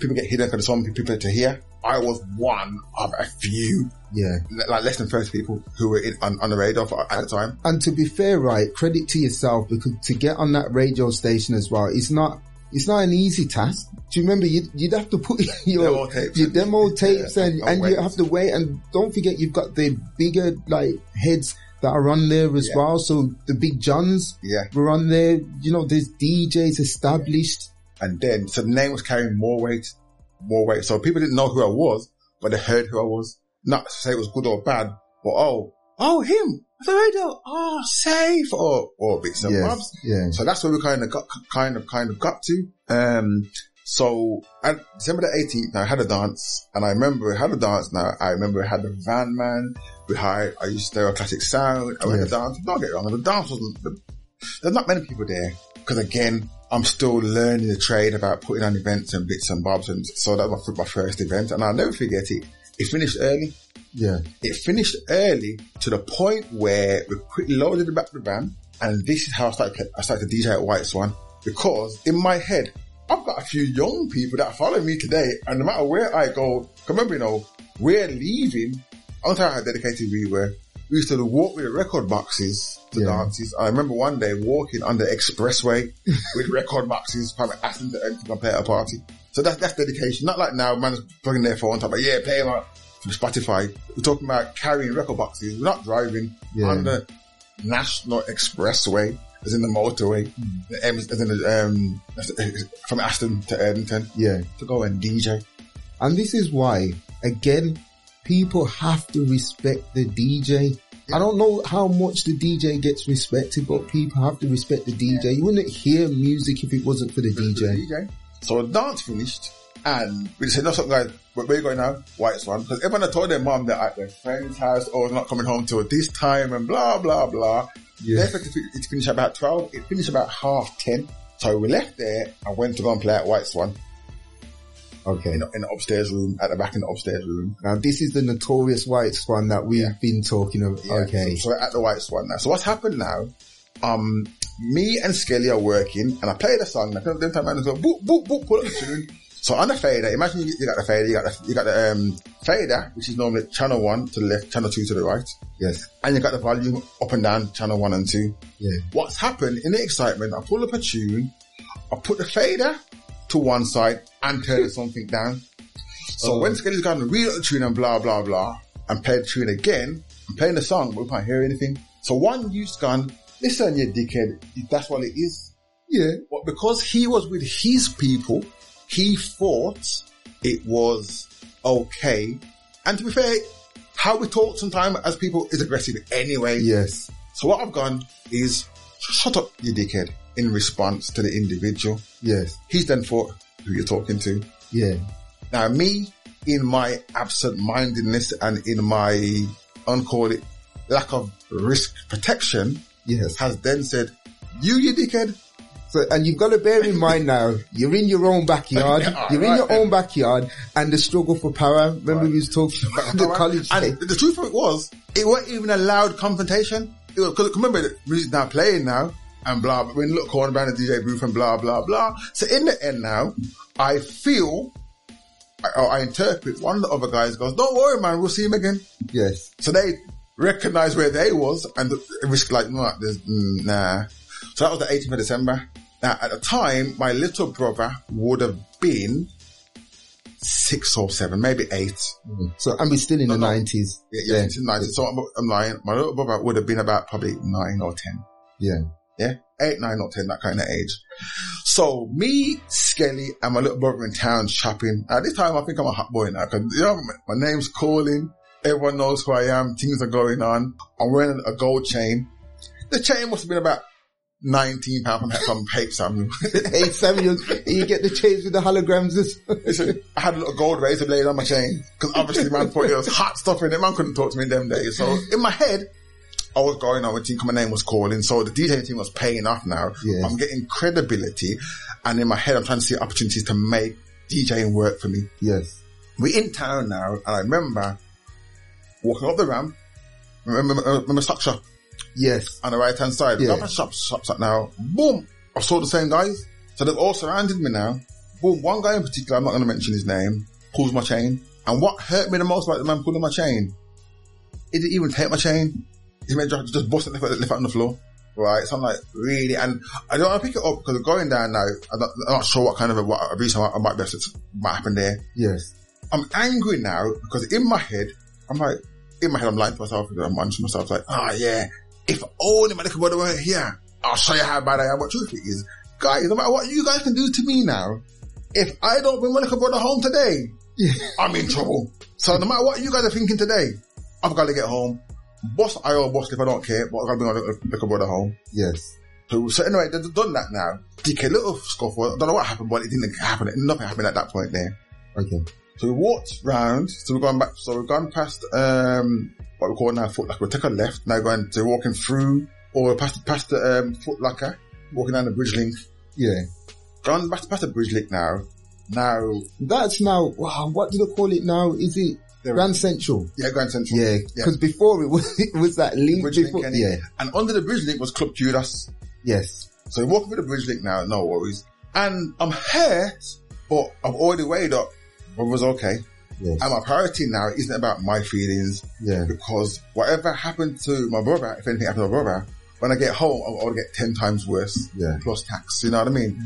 people get hidden because there's so many people to hear. I was one of a few,
Yeah.
like less than 30 people who were in, on, on the radar for, at the time.
And to be fair, right, credit to yourself because to get on that radio station as well, it's not, it's not an easy task. Do you remember you'd, you'd have to put your,
Demo tapes
your
and-
demo tapes
yeah,
and,
and
you have to wait and don't forget you've got the bigger like heads that are on there as
Yeah.
well. So the big Johns
Yeah.
were on there. You know, there's DJs established.
And then, so the name was carrying more weight, more weight. So people didn't know who I was, but they heard who I was. Not to say it was good or bad, but oh, oh, him, the radio, oh, safe, or, or bits and
Yes.
bobs.
Yeah.
So that's where we kind of got, kind of, kind of got to. Um, so at December the 18th, I had a dance and I remember we had a dance now. I remember we had the van man. We had, I used to do a classic sound. I went
Yeah.
to dance. Don't get wrong. The dance wasn't, the, there's not many people there because again, I'm still learning the trade about putting on events and bits and bobs. And so that was my, first event and I'll never forget it. It finished early
Yeah.
it finished early to the point where we quickly loaded the back of the van, and this is how I started. I started to DJ at White Swan because in my head, I've got a few young people that follow me today, and no matter where I go, remember, you know, we're leaving. Tell you how dedicated we were. We used to walk with record boxes to
Yeah.
dances. I remember one day walking on the expressway with record boxes, from asking to enter to play at a party. So that's that's dedication. Not like now, man's plugging their phone, talking about yeah, play my from Spotify. We're talking about carrying record boxes. We're not driving
Yeah.
on the national expressway, as in the motorway, the M- as in the, um, from Aston to Erdington
Yeah.
to go and DJ.
And this is why, again, people have to respect the DJ. I don't know how much the DJ gets respected, but people have to respect the DJ. You wouldn't hear music if it wasn't for the
The
DJ.
DJ. So the dance finished, And we just said, no, something guys, where, where you going now? White Swan. Because everyone had told their mom that at their friend's house, oh, or not coming home till this time and blah, blah, blah.
Yeah.
They expected it to finish about 12. It finished about half 10. So we left there and went to go and play at White Swan
Okay.
in, in the upstairs room, at the back in the upstairs room.
Now this is the notorious white swan that we've
Yeah.
been talking of.
Yeah,
Okay.
So, so at the White Swan now. So what's happened now? Um, me and Skelly are working, and I play the song. And then time man go boop boop boop, pull up the tune. So on the fader, imagine you, you got the fader, you got the you got the um, fader, which is normally channel one to the left, channel two to the right,
Yes.
and you got the volume up and down, channel one and two.
Yeah.
What's happened in the excitement? I pull up a tune, I put the fader to one side and turn something down. So
Oh.
when Skelly's gone to read the tune and blah blah blah, and play the tune again, I'm playing the song, but we can't hear anything. So one youth's gone, listen, you dickhead, if that's what it is.
Yeah.
But because he was with his people, he thought it was okay. And to be fair, how we talk sometimes as people is aggressive anyway.
Yes.
So what I've gone is, shut up, you dickhead, in response to the individual.
Yes.
He's then thought, who you're talking to.
Yeah.
Now me, in my absent-mindedness and in my, uncall it, lack of risk protection,
Yes.
has then said, you, you dickhead,
So, and you've got to bear in mind now, you're in your own backyard,
Yeah,
you're in your own backyard, and the struggle for power. Remember we was talking about the college
And
day.
the truth of it was, it wasn't even a loud confrontation. It was, cause remember, the music's now playing now, and blah, blah, when look corner around the DJ booth and blah, blah, blah. So in the end now, I feel, I, I interpret one of the other guys goes, don't worry man, we'll see him again.
Yes.
So they recognize where they was and it was like, no, there's, mm, nah. So that was the 18th of December. Now at the time, my little brother would have been six or seven, maybe eight.
So, and we're still in the
no.
nineties.
Yeah, yeah, 1990. So I'm, I'm lying. My little brother would have been about probably nine or ten.
Yeah.
Yeah, eight, nine or ten, that kind of age. So me, Skelly, and my little brother in town shopping. At this time, I think I'm a hot boy now because you know my, name's calling. Everyone knows who I am. Things are going on. I'm wearing a gold chain. The chain must have been about nineteen pound from from Pape Samuel.
H. Samuel, you get the chains with the holograms.
Listen, I had a little gold razor blade on my chain because obviously man thought it was hot stuff in it. Man couldn't talk to me in them days. So in my head, I was going on with think my name was calling. So the DJ team was paying off now.
Yes.
I'm getting credibility. And in my head, I'm trying to see opportunities to make DJing work for me.
yes.
We're in town now. And I remember walking up the ramp. Remember, remember uh, stock shop
Yes.
on the right hand side.
Yeah.
Yeah. Shop, shop, shop now. Boom. I saw the same guys. So they've all surrounded me now. Boom. One guy in particular, I'm not going to mention his name, pulls my chain. And what hurt me the most about the man pulling my chain, he didn't even take my chain. He made just just bust it, left it, left it on the floor. Right. So I'm like, really? And I don't want to pick it up because going down now. I'm not, I'm not sure what kind of a, what a reason I might be able to, might happen there.
Yes.
I'm angry now because in my head, I'm like, in my head, I'm lying to myself. I'm honest to myself, like, ah, yeah, if only my little brother were here, I'll show you how bad I am. But truth is, guys, no matter what you guys can do to me now, if I don't bring my little brother home today, I'm in trouble. So no matter what you guys are thinking today, I've got to get home. Boss, I owe boss if I don't care, but got to bring my little, brother home.
Yes.
So, so anyway, they've done that now. DK, a little scuffle. I don't know what happened, but it didn't happen. Nothing happened at that point there.
Okay.
So we walked round. So we've gone back. So we've gone past um what we call now Foot Locker. We took a left. Now going to walking through or past past the um, Foot Locker, walking down the bridge link.
Yeah.
Gone past past the bridge link now. Now
That's now, wow, what do they call it now? Is it
There-
Grand Central?
yeah, Grand Central.
Yeah. Because before it was, it was that link
Bridge
before.
link.
yeah.
Yeah. And under the bridge link was Club Judas.
Yes.
So walking through the bridge link now. No worries. And I'm hurt, but I've already weighed up. But was okay.
Yes.
And my priority now isn't about my feelings.
yeah.
because whatever happened to my brother, if anything happened to my brother, when I get home, I'll, I'll get 10 times worse.
Yeah.
Plus tax, you know what I mean?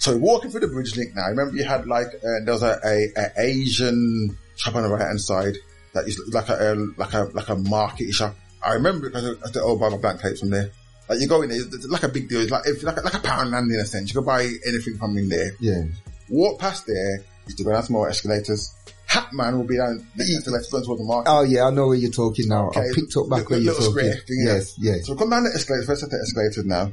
So walking through the bridge link now, remember you had like, uh, there was a, a, a Asian shop on the right hand side that is like a, uh, like a, like a market shop. I remember because I had to buy my blank plates from there. Like you go in there, it's like a big deal. It's like, it's like, a, like a Poundland in a sense. You can buy anything from in there.
Yeah.
Walk past there, you to go down some more escalators. Hat man will be down the going towards the market.
Oh yeah, I know where you're talking now. I
Okay.
picked up back
The-
where you're talking.
square
yes, yes.
So come down the escalator, first set the escalators now.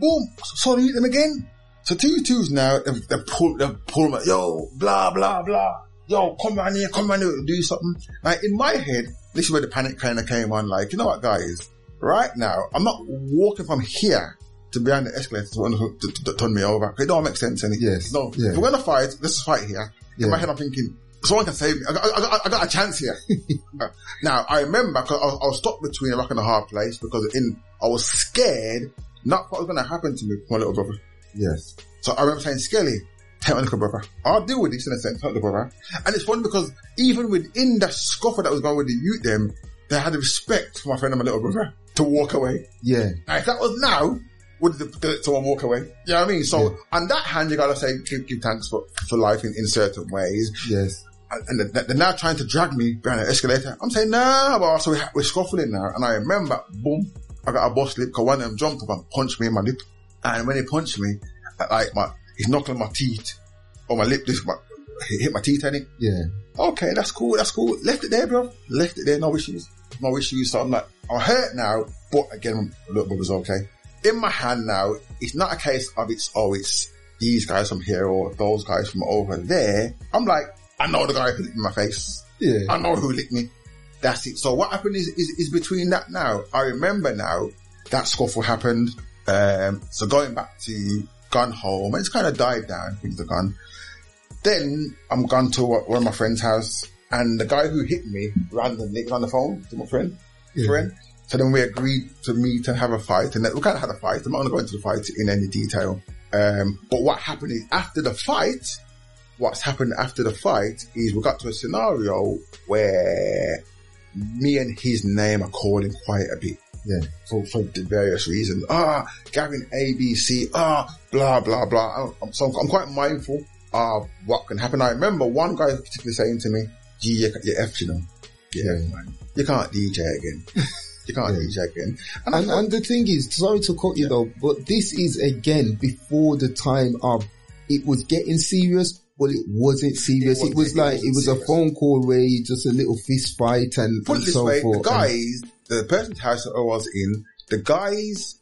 Boom! Sorry, them again. So two twos now, they, they pull, they pull me, yo, blah, blah, blah. Yo, come around here, come around here, do something. Like in my head, this is where the panic kind of came on. Like, you know what guys? Right now, I'm not walking from here to behind the escalator to, to, to, to turn me over. It don't make sense. Any,
Yes.
No.
Yeah.
If we're gonna fight, let's fight here. In
Yeah.
my head, I'm thinking, someone can save me. I got, I got, I got a chance here. Now, I remember, cause I was, I was stuck between a rock and a hard place because in, I was scared not what was going to happen to me my little brother.
Yes.
So I remember saying, Skelly, little brother. I'll deal with this in a sense, my brother. And it's funny because even within that scuffle that was going with the youth them, they had the respect for my friend and my little brother to walk away.
Yeah.
Now, if that was now, would the, the, someone walk away? You know what I mean? So on that hand, you gotta say, give, give thanks for, for life in, in certain ways.
Yes.
And, and they're, they're now trying to drag me behind an escalator. I'm saying, nah, but so we, we're scuffling now. And I remember, boom, I got a bus lip because one of them jumped up and punched me in my lip. And when he punched me, I- like my, he's knocking my teeth on my lip, this, my, hit my teeth in it.
Yeah.
Okay, that's cool, that's cool. Left it there, bro. Left it there, no issues. No issues. So I'm like, I'm hurt now, but again, look, was okay. In my hand now, it's not a case of it's, oh, it's these guys from here or those guys from over there. I'm like, I know the guy who licked my face.
Yeah.
I know who licked me. That's it. So what happened is, is, is between that now. I remember now that scuffle happened. Um, so going back to gone home, and it's kind of died down. Things are gone. Then I'm gone to one of my friend's house and the guy who hit me randomly was on the phone to my friend,
Yeah.
friend. So then we agreed to meet and have a fight and we kind of had a fight. I'm not going to go into the fight in any detail. Um, but what happened is after the fight, what's happened after the fight is we got to a scenario where me and his name are calling quite a bit
Yeah.
for, for various reasons. Ah, Gavin ABC, ah, blah, blah, blah. I'm, so I'm quite mindful of what can happen. I remember one guy particularly saying to me, gee, you're, you're F, you know. Yeah, man. You can't DJ again. You can't DJ again. And,
And, and the thing is, sorry to cut you though, but this is again before the time of it was getting serious, but it wasn't serious. It,
It
was
wasn't- it
like, it
wasn't
was a phone call where you just a little fist fight and,
put
and
it this
so
way, the
forth.
guys, the person's house that I was in, the guys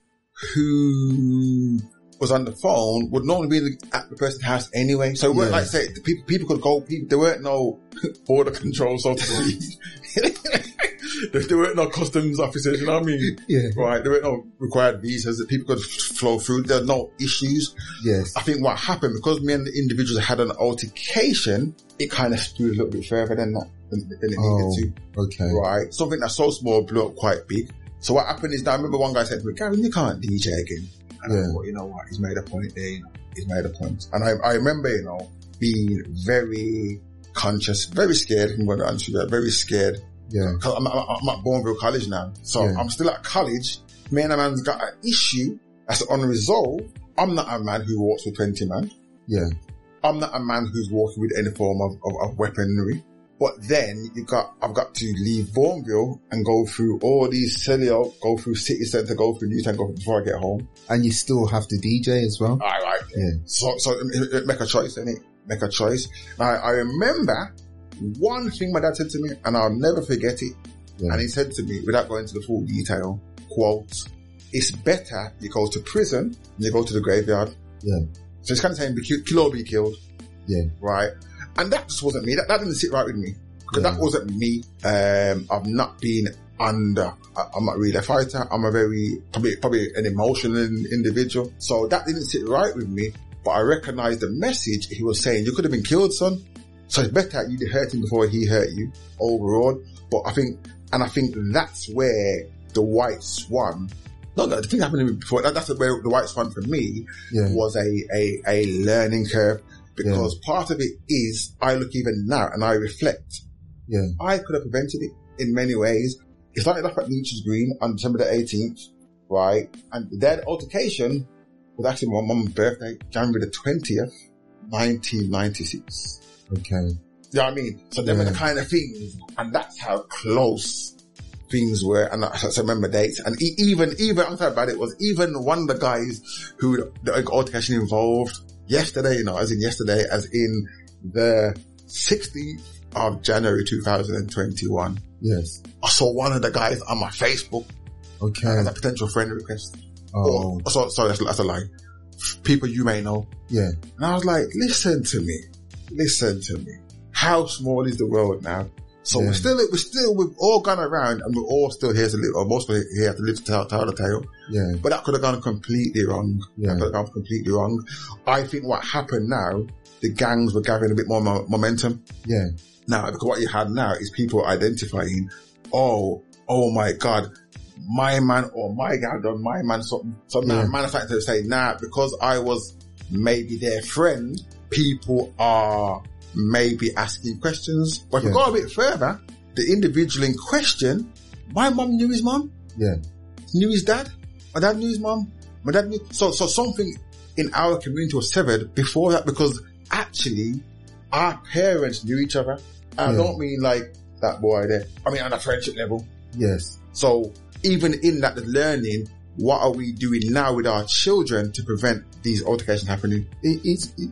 who was on the phone would normally be at the person's house anyway. So it weren't
Yeah.
like say the people people could go. People, there weren't no border control, so to speak. there, there weren't no customs officers. You know what I mean?
Yeah.
Right. There weren't no required visas that people could flow through. There were no issues.
Yes.
I think what happened because me and the individuals had an altercation, it kind of spewed a little bit further than that than, than it
Oh,
needed to
okay.
right? Something that's so small blew up quite big. So what happened is that I remember one guy said to me, Gavin, you can't DJ again. And I thought, you know what, he's made a point there, you know, he's made a point. And I, I remember, you know, being very conscious, very scared, I'm going to answer that, very scared.
Yeah.
Cause I'm, I'm, I'm at Bournville College now. So
Yeah.
I'm still at college. Me and a man's got an issue that's unresolved. I'm not a man who walks with 20 man.
Yeah.
I'm not a man who's walking with any form of, of, of weaponry. But then you got, I've got to leave Bournville and go through all these go through city centre, go through Newtown, go before I get home.
And you still have to DJ as well.
All right.
Yeah.
So, so make a choice, innit? Make a choice. Now, I remember one thing my dad said to me, and I'll never forget it.
Yeah.
And he said to me, without going into the full detail, quote, it's better you go to prison than you go to the graveyard.
Yeah.
So it's kind of saying, be ki- kill or be killed.
Yeah.
Right. And that just wasn't me. That, that didn't sit right with me. Because
Yeah.
that wasn't me. Um, I've not been under, I, I'm not really a fighter. I'm a very, probably, probably an emotional individual. So that didn't sit right with me. But I recognized the message he was saying. You could have been killed, son. So it's better you hurt him before he hurt you overall. But I think, and I think that's where the white swan, no, no, the thing happened to me before. That, that's where the white swan for me
Yeah.
was a, a, a learning curve because part of it is I look even now and I reflect.
Yeah.
I could have prevented it in many ways. It started off at Nechells Green on December the 18th, right? And that altercation was actually my mum's birthday, January the 20th, 1996.
Okay.
You know what I mean? So them were the kind of things, and that's how close things were. And I, I remember dates. And even, even, I'm talking about it was even one of the guys who the altercation involved yesterday, you know, as in yesterday, as in the 16th of January 2021.
Yes.
I saw one of the guys on my Facebook
Okay.
as a potential friend request.
Oh.
Or, oh, so, sorry, that's, that's a lie. people you may know.
Yeah.
And I was like, listen to me. Listen to me. How small is the world now? So
Yeah.
we're still, we're still, we've all gone around and we're all still here to live, or most of it here to live to tell, tell the tale.
Yeah.
But that could have gone completely wrong.
Yeah.
That could have gone completely wrong. I think what happened now, the gangs were gathering a bit more mo- momentum.
Yeah.
Now, because what you had now is people identifying, oh, oh my God, my man or my guy done my man something. So now
Yeah.
man to say, nah, because I was maybe their friend, people are maybe asking questions. But if
Yeah.
we go a bit further, the individual in question, my mom knew his mom.
Yeah.
knew his dad, my dad knew his mum, my dad knew, so, so something in our community was severed before that because actually our parents knew each other. I
Yeah.
don't mean like that boy there. I mean on a friendship level.
Yes.
So even in that learning, what are we doing now with our children to prevent these altercations happening?
It, it's, it,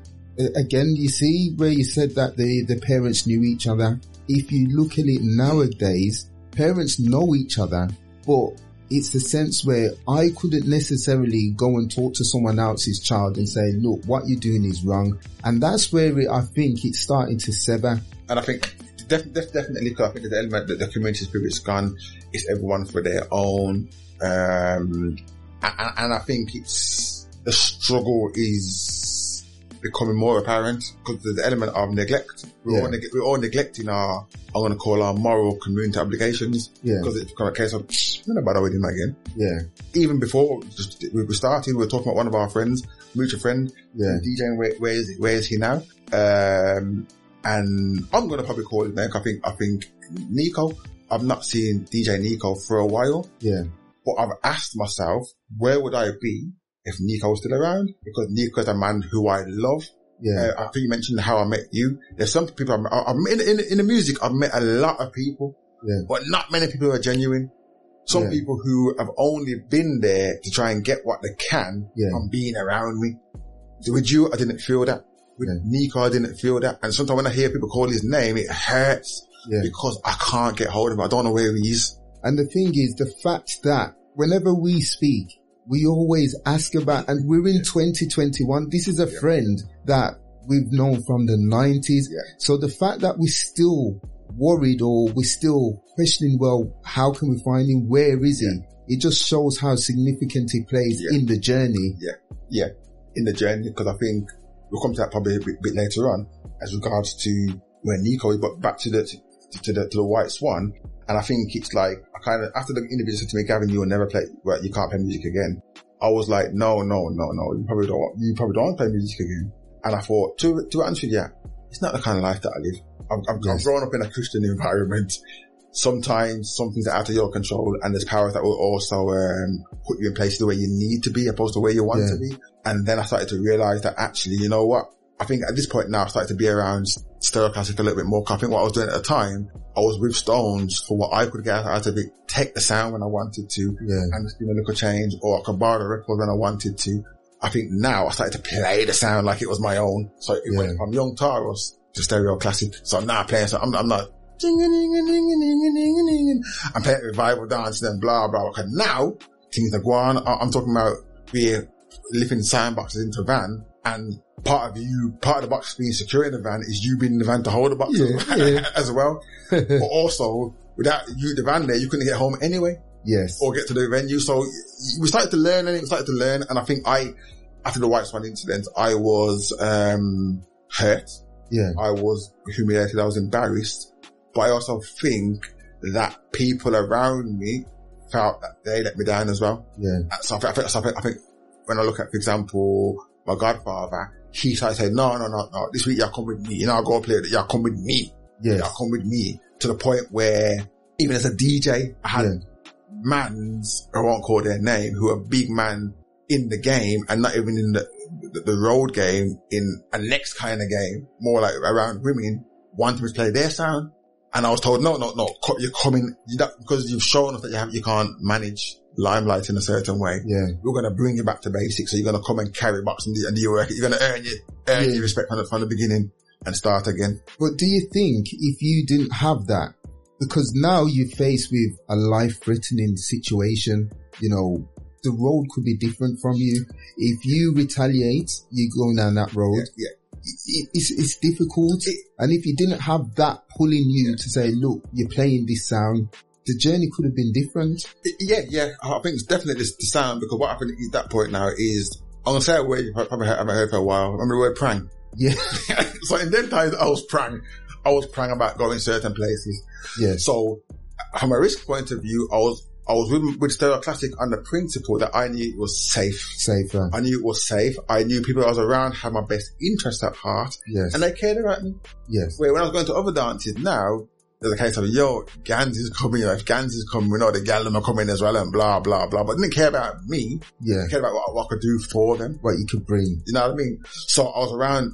again, you see where you said that the, the parents knew each other. If you look at it nowadays, parents know each other, but it's the sense where I couldn't necessarily go and talk to someone else's child and say, look, what you're doing is wrong. And that's where it, I think it's starting to sever.
And I think def- def- definitely, because I think the element that the community spirit's gone, it's everyone for their own. Um, and, and I think it's the struggle is becoming more apparent because there's the element of neglect. We're,
Yeah.
all, neg- we're all neglecting our, I'm going to call our moral community obligations
Yeah.
because it's become a case of, we're not bother with him again.
Yeah.
Even before just, we were starting, we were talking about one of our friends, mutual friend,
Yeah.
DJing, where, where is where is he now? Um, and I'm going to probably call his name. I think, I think Nico, I've not seen DJ Nico for a while,
Yeah.
but I've asked myself, where would I be if Nico was still around? Because Nico is a man who I love.
Yeah.
Uh, I think you mentioned how I met you. There's some people I've met in, in, in the music, I've met a lot of people,
Yeah.
but not many people who are genuine. Some
Yeah.
people who have only been there to try and get what they can
Yeah.
from being around me. So with you, I didn't feel that. With. Nico, I didn't feel that. And sometimes when I hear people call his name, it hurts
Yeah.
because I can't get hold of him. I don't know where he is.
And the thing is, the fact that whenever we speak, we always ask about, and we're in 2021. This is a friend that we've known from the 90s.
Yeah.
So the fact that we're still worried or we're still questioning, well, how can we find him? Where is he? It just shows how significant he plays
Yeah.
in the journey.
Yeah. Yeah, in the journey, because I think we'll come to that probably a bit, bit later on as regards to where Nico is, but back to the, to, to the, to the White Swan. And I think it's like, I kind of, after the individual said to me, Gavin, you will never play, well, you can't play music again. I was like, no, no, no, no, you probably don't, you probably don't want to play music again. And I thought, to, to answer you, yeah, it's not the kind of life that I live. I'm, I'm, I'm growing up in a Christian environment. Sometimes some things are out of your control and there's powers that will also, um, put you in places where you need to be opposed to where you want
Yeah.
to be. And then I started to realize that actually, you know what? I think at this point now I started to be around stereo classic a little bit more. I think what I was doing at the time, I was with Stones for what I could get out of it, take the sound when I wanted to,
Yeah.
and just do a little change, or I could borrow the record when I wanted to. I think now I started to play the sound like it was my own. So it
Yeah.
went from Young Taurus to stereo classic. So I'm now playing, so I'm, I'm not, I'm playing revival dancing and blah, blah, blah. 'Cause now things are going, I- I'm talking about we're lifting sound boxes into a van and part of you, part of the box being secure in the van is you being in the van to hold the box
Yeah,
as,
yeah.
as well. but also without you, the van there, you couldn't get home anyway
yes.
or get to the venue. So we started to learn and we started to learn. And I think I, after the White Swan incident, I was, um, hurt.
Yeah.
I was humiliated. I was embarrassed, but I also think that people around me felt that they let me down as well.
Yeah.
So I think, so I think, I think when I look at, for example, my godfather, he started saying, no, no, no, no, this week y'all come with me. You know, I'll go play it. Y'all come with me.
Yeah.
Y'all come with me to the point where even as a DJ, I had
Yeah.
mans, I won't call their name, who are big man in the game and not even in the, the, the road game, in a next kind of game, more like around women, wanting to play their sound. And I was told, no, no, no, you're coming, you don't, because you've shown us that you have, you can't manage limelight in a certain way.
Yeah.
We're going to bring you back to basics. So you're going to come and carry box and do, your work. You're going to earn your, earn
Yeah.
your respect from the, from the beginning and start again.
But do you think if you didn't have that, because now you're faced with a life threatening situation, you know, the road could be different from you. If you retaliate, you're going down that road.
Yeah.
It, it's, it's difficult. and if you didn't have that pulling you to say, look, you're playing this sound, the journey could have been different.
Yeah, yeah. I think it's definitely the, the sound because what happened at that point now is, I'm going to say a word you probably haven't heard for a while. I remember the word prang?
Yeah.
so in them times I was prang. I was prang about going certain places.
Yeah.
So from a risk point of view, I was, I was with, with Stereo Classic on the principle that I knew it was safe.
Safer.
I knew it was safe. I knew people I was around had my best interest at heart
Yes.
and they cared about me.
yes.
Where when I was going to other dances now, there's a case of, yo, Gans is coming, you know, if Gans is coming, we know the Gallum are coming as well and blah, blah, blah. But they didn't care about me.
Yeah.
They cared about what, what I could do for them.
What you could bring.
You know what I mean? So I was around,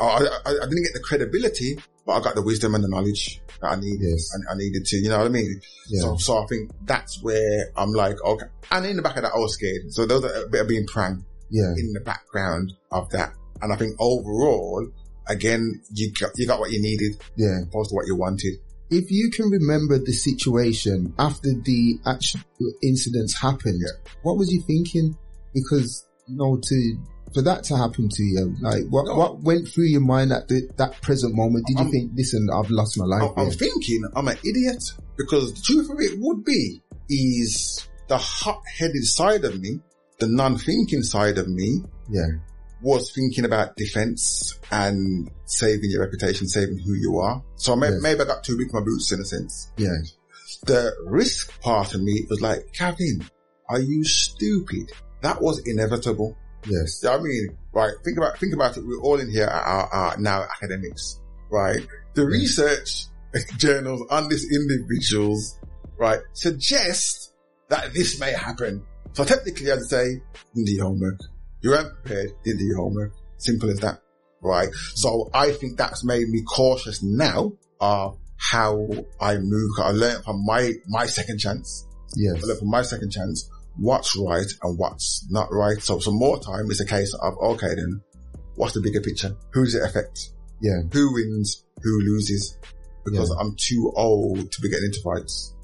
I, I, I didn't get the credibility, but I got the wisdom and the knowledge that I needed.
Yes.
And I needed to, you know what I mean?
Yeah.
So, so I think that's where I'm like, okay. And in the back of that, I was scared. So there was a bit of being pranked
yeah.
in the background of that. And I think overall, again, you got, you got what you needed
Yeah.
opposed to what you wanted.
If you can remember the situation after the actual incidents happened, what was you thinking? Because, you know, to, for that to happen to you, like what,
No.
what went through your mind at the, that present moment? Did you
I'm-
think, listen, I've lost my life
I'm, I'm thinking I'm an idiot because the truth of it would be is the hot-headed side of me, the non-thinking side of me
Yeah.
Was thinking about defense and saving your reputation, saving who you are. So may,
Yes.
maybe I got too big for my boots in a sense.
Yeah.
The risk part of me was like, Kevin, are you stupid? That was inevitable.
Yes.
I mean, right, think about, think about it. We're all in here are, are, are now academics, right? The research journals on these individuals, right, suggest that this may happen. So technically I'd say, do your homework. You weren't prepared, didn't do your homework. Simple as that, right? So I think that's made me cautious now of how I move. I learned from my, my second chance.
Yes.
I learned from my second chance what's right and what's not right. So, some more time is a case of, okay then, what's the bigger picture? Who does it affect?
Yeah.
Who wins? Who loses? Because
Yeah.
I'm too old to be getting into fights.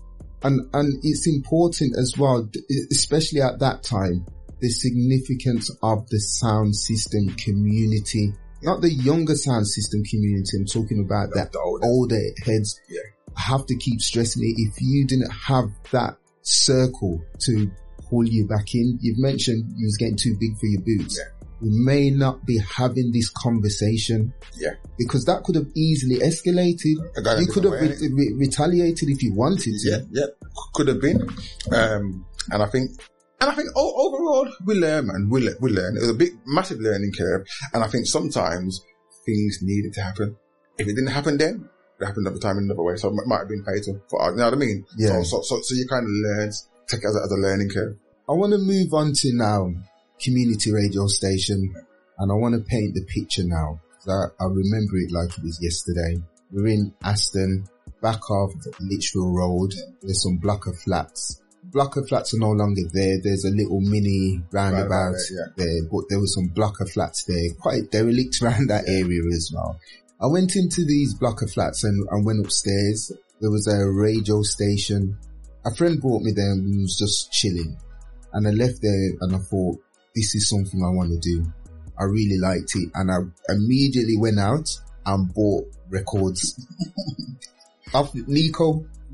And, and it's important as well, especially at that time, the significance of the sound system community, not the younger sound system community. I'm talking about
The-
that
the older.
older heads.
Yeah.
I have to keep stressing it. If you didn't have that circle to pull you back in, you've mentioned you was getting too big for your boots.
Yeah.
We may not be having this conversation.
Yeah.
Because that could have easily escalated. You could have re- re- retaliated if you wanted to.
Yeah, yeah, could have been. Um, and I think, and I think o- overall we learn, man. We, le- we learn. It was a big, massive learning curve. And I think sometimes things needed to happen. If it didn't happen then, it happened another time in another way. So it might have been fatal for, you know what I mean?
Yeah.
So, so, so, so you kind of learn, take it as a, as a learning curve.
I want to move on to now community radio station and I want to paint the picture now. I, I remember it like it was yesterday. We're in Aston, back off Lichfield Road. There's some block of flats. Block of flats are no longer there. There's a little mini roundabout
Roundabout there,
there, but there was some blocker flats there, quite derelict around that area as well. I went into these blocker flats and, and went upstairs. There was a radio station. A friend brought me there and was just chilling. And I left there and I thought, this is something I want to do. I really liked it and I immediately went out and bought records. off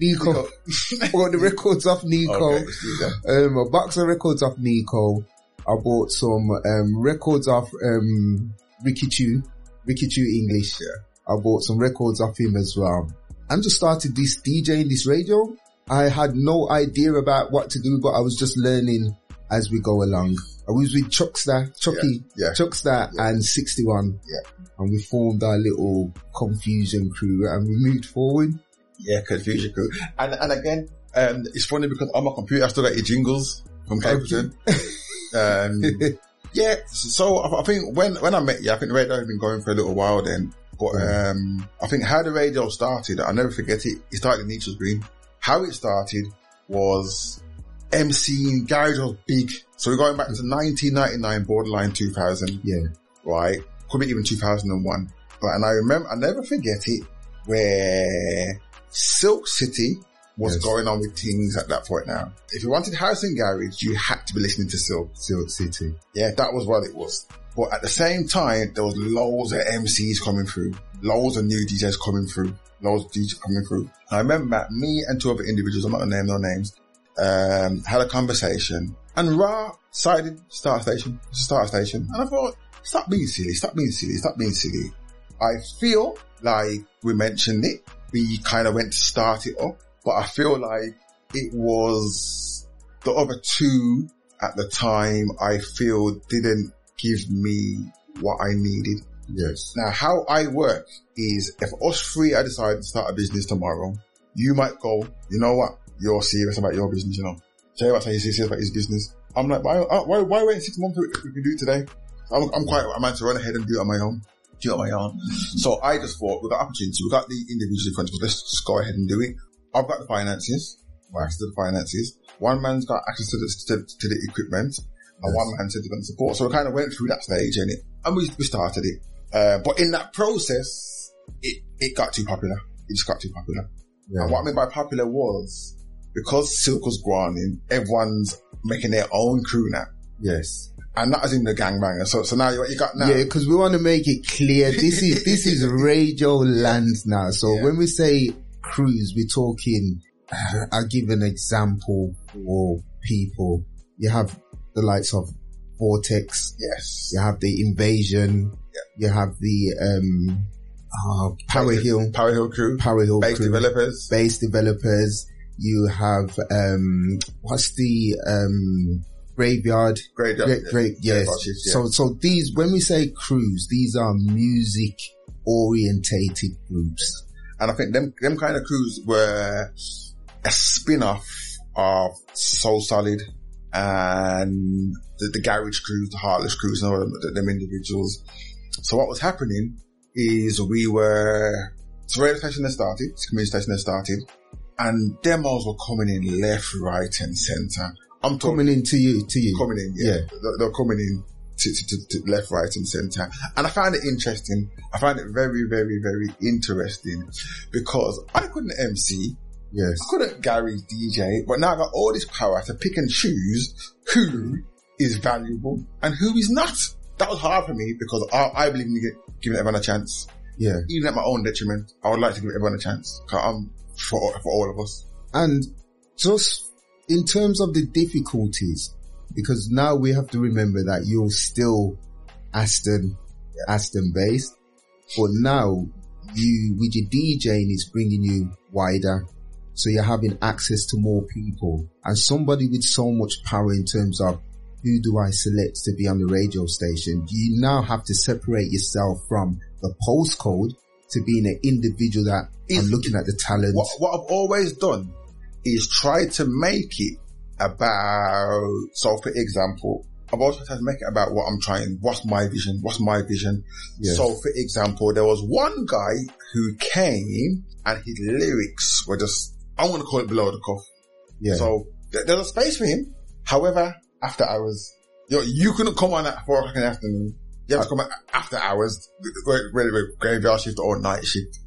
Nico. Nico. bought the records off Nico.
Okay, let's do that.
Um, a box of records off Nico. I bought some, um, records off, um, Ricky Chew, Ricky Chew English.
Yeah.
I bought some records off him as well. And just started this DJing this radio. I had no idea about what to do, but I was just learning as we go along. I was with Chuckster, Chucky,
Yeah, yeah.
Chuckster and 61.
Yeah.
And we formed our little confusion crew and we moved forward.
Yeah, confusion crew. And, and again, um, it's funny because on my computer, I still got your jingles from Capleton. um, yeah, so I, I think when, when I met you, I think the radio had been going for a little while then. But, um, I think how the radio started, I'll never forget it. It started in Nechells Green. How it started was MC Garage was big. So we're going back to 1999, borderline 2000
Yeah.
right? Could be even 2001. But, and I remember, I never forget it, where Silk City was
Yes.
going on with things at that point now. If you wanted house and garage, you had to be listening to Silk.
Silk City.
Yeah, that was what it was. But at the same time, there was loads of MCs coming through, loads of new DJs coming through, loads of DJs coming through. I remember me and two other individuals, I'm not gonna name no names, um, had a conversation and Ra sided Star Station, Star Station. And I thought, stop being silly, stop being silly, stop being silly. I feel like we mentioned it, we kind of went to start it up, but I feel like it was the other two at the time I feel didn't give me what I needed.
Yes.
Now, how I work is if us three I decide to start a business tomorrow, you might go, you know what? You're serious about your business, you know. Jay might say he's serious about his business. I'm like, why, uh, why, why wait six months if we can do it today? I'm, I'm quite a man to run ahead and do it on my own. Do it on my own. So I just thought, with the opportunity, got the individual in front let's just go ahead and do it. I've got the finances, well, access to the finances. One man's got access to the, to, to the equipment, and one man said they're going to support. So we kind of went through that stage and it, and we, we started it. Uh, but in that process, it, it got too popular. It just got too popular.
Yeah.
And what I mean by popular was because Silk was growing, everyone's making their own crew now.
Yes.
And that was in the gangbanger. So, so now you, what you got now?
Yeah, because we want to make it clear. This is this is radio land now. So
Yeah.
when we say cruise, we're talking. Uh, I'll give an example for people. You have the likes of Vortex.
Yes.
You have the Invasion. Yeah. You have the um, uh, Power Hill,
Power Hill crew.
Power Hill
Base
crew,
developers.
base developers. You have um, what's the um, graveyard?
Job.
Great, great, yes.
Graveyard yeah.
So, so these, when we say crews, these are music orientated groups.
And I think them, them kind of crews were a spin-off of So Solid and the, the garage crews, the Heartless crews and all them, them individuals. So what was happening is we were, so radio station had started, community station had started, and demos were coming in left, right and center. I'm talking
Coming into you, to you.
coming in, yeah.
Yeah.
They're, they're coming in to, to, to, to left, right and center. And I found it interesting. I find it very, very, very interesting because I couldn't MC.
Yes.
I couldn't garage DJ, but now I got all this power to pick and choose who is valuable and who is not. That was hard for me because I, I believe in giving everyone a chance.
Yeah.
Even at my own detriment, I would like to give everyone a chance. Cause I'm for, for all of us.
And just in terms of the difficulties, because now we have to remember that you're still Aston, Aston based, but now you, with your DJing, it's bringing you wider. So you're having access to more people and somebody with so much power in terms of who do I select to be on the radio station? You now have to separate yourself from the postcode to being an individual that
is
looking at the talent.
What, what I've always done is try to make it about, so for example, I've always tried to make it about what I'm trying, what's my vision, what's my vision.
Yes.
So for example, there was one guy who came and his lyrics were just, I want to call it below the cuff.
Yeah.
So th- there's a space for him. However, after hours, you, know, you couldn't come on at four o'clock in the afternoon. You have to come after hours, whether it graveyard shift or night shift.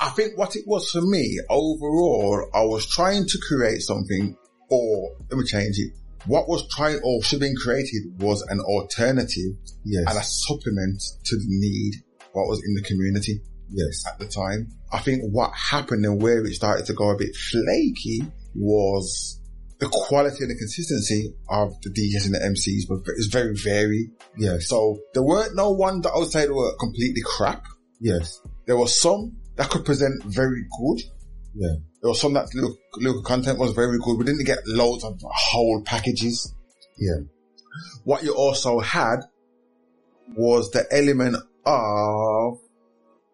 I think what it was for me overall, I was trying to create something or let me change it. What was trying or should have been created was an alternative
yes.
and a supplement to the need what was in the community
yes.
at the time. I think what happened and where it started to go a bit flaky was the quality and the consistency of the DJs and the MCs was it's very varied.
Yes.
So there weren't no ones that I would say were completely crap.
Yes.
There were some that could present very good.
Yeah.
There was some that look, local content was very good. We didn't get loads of whole packages.
Yeah.
What you also had was the element of,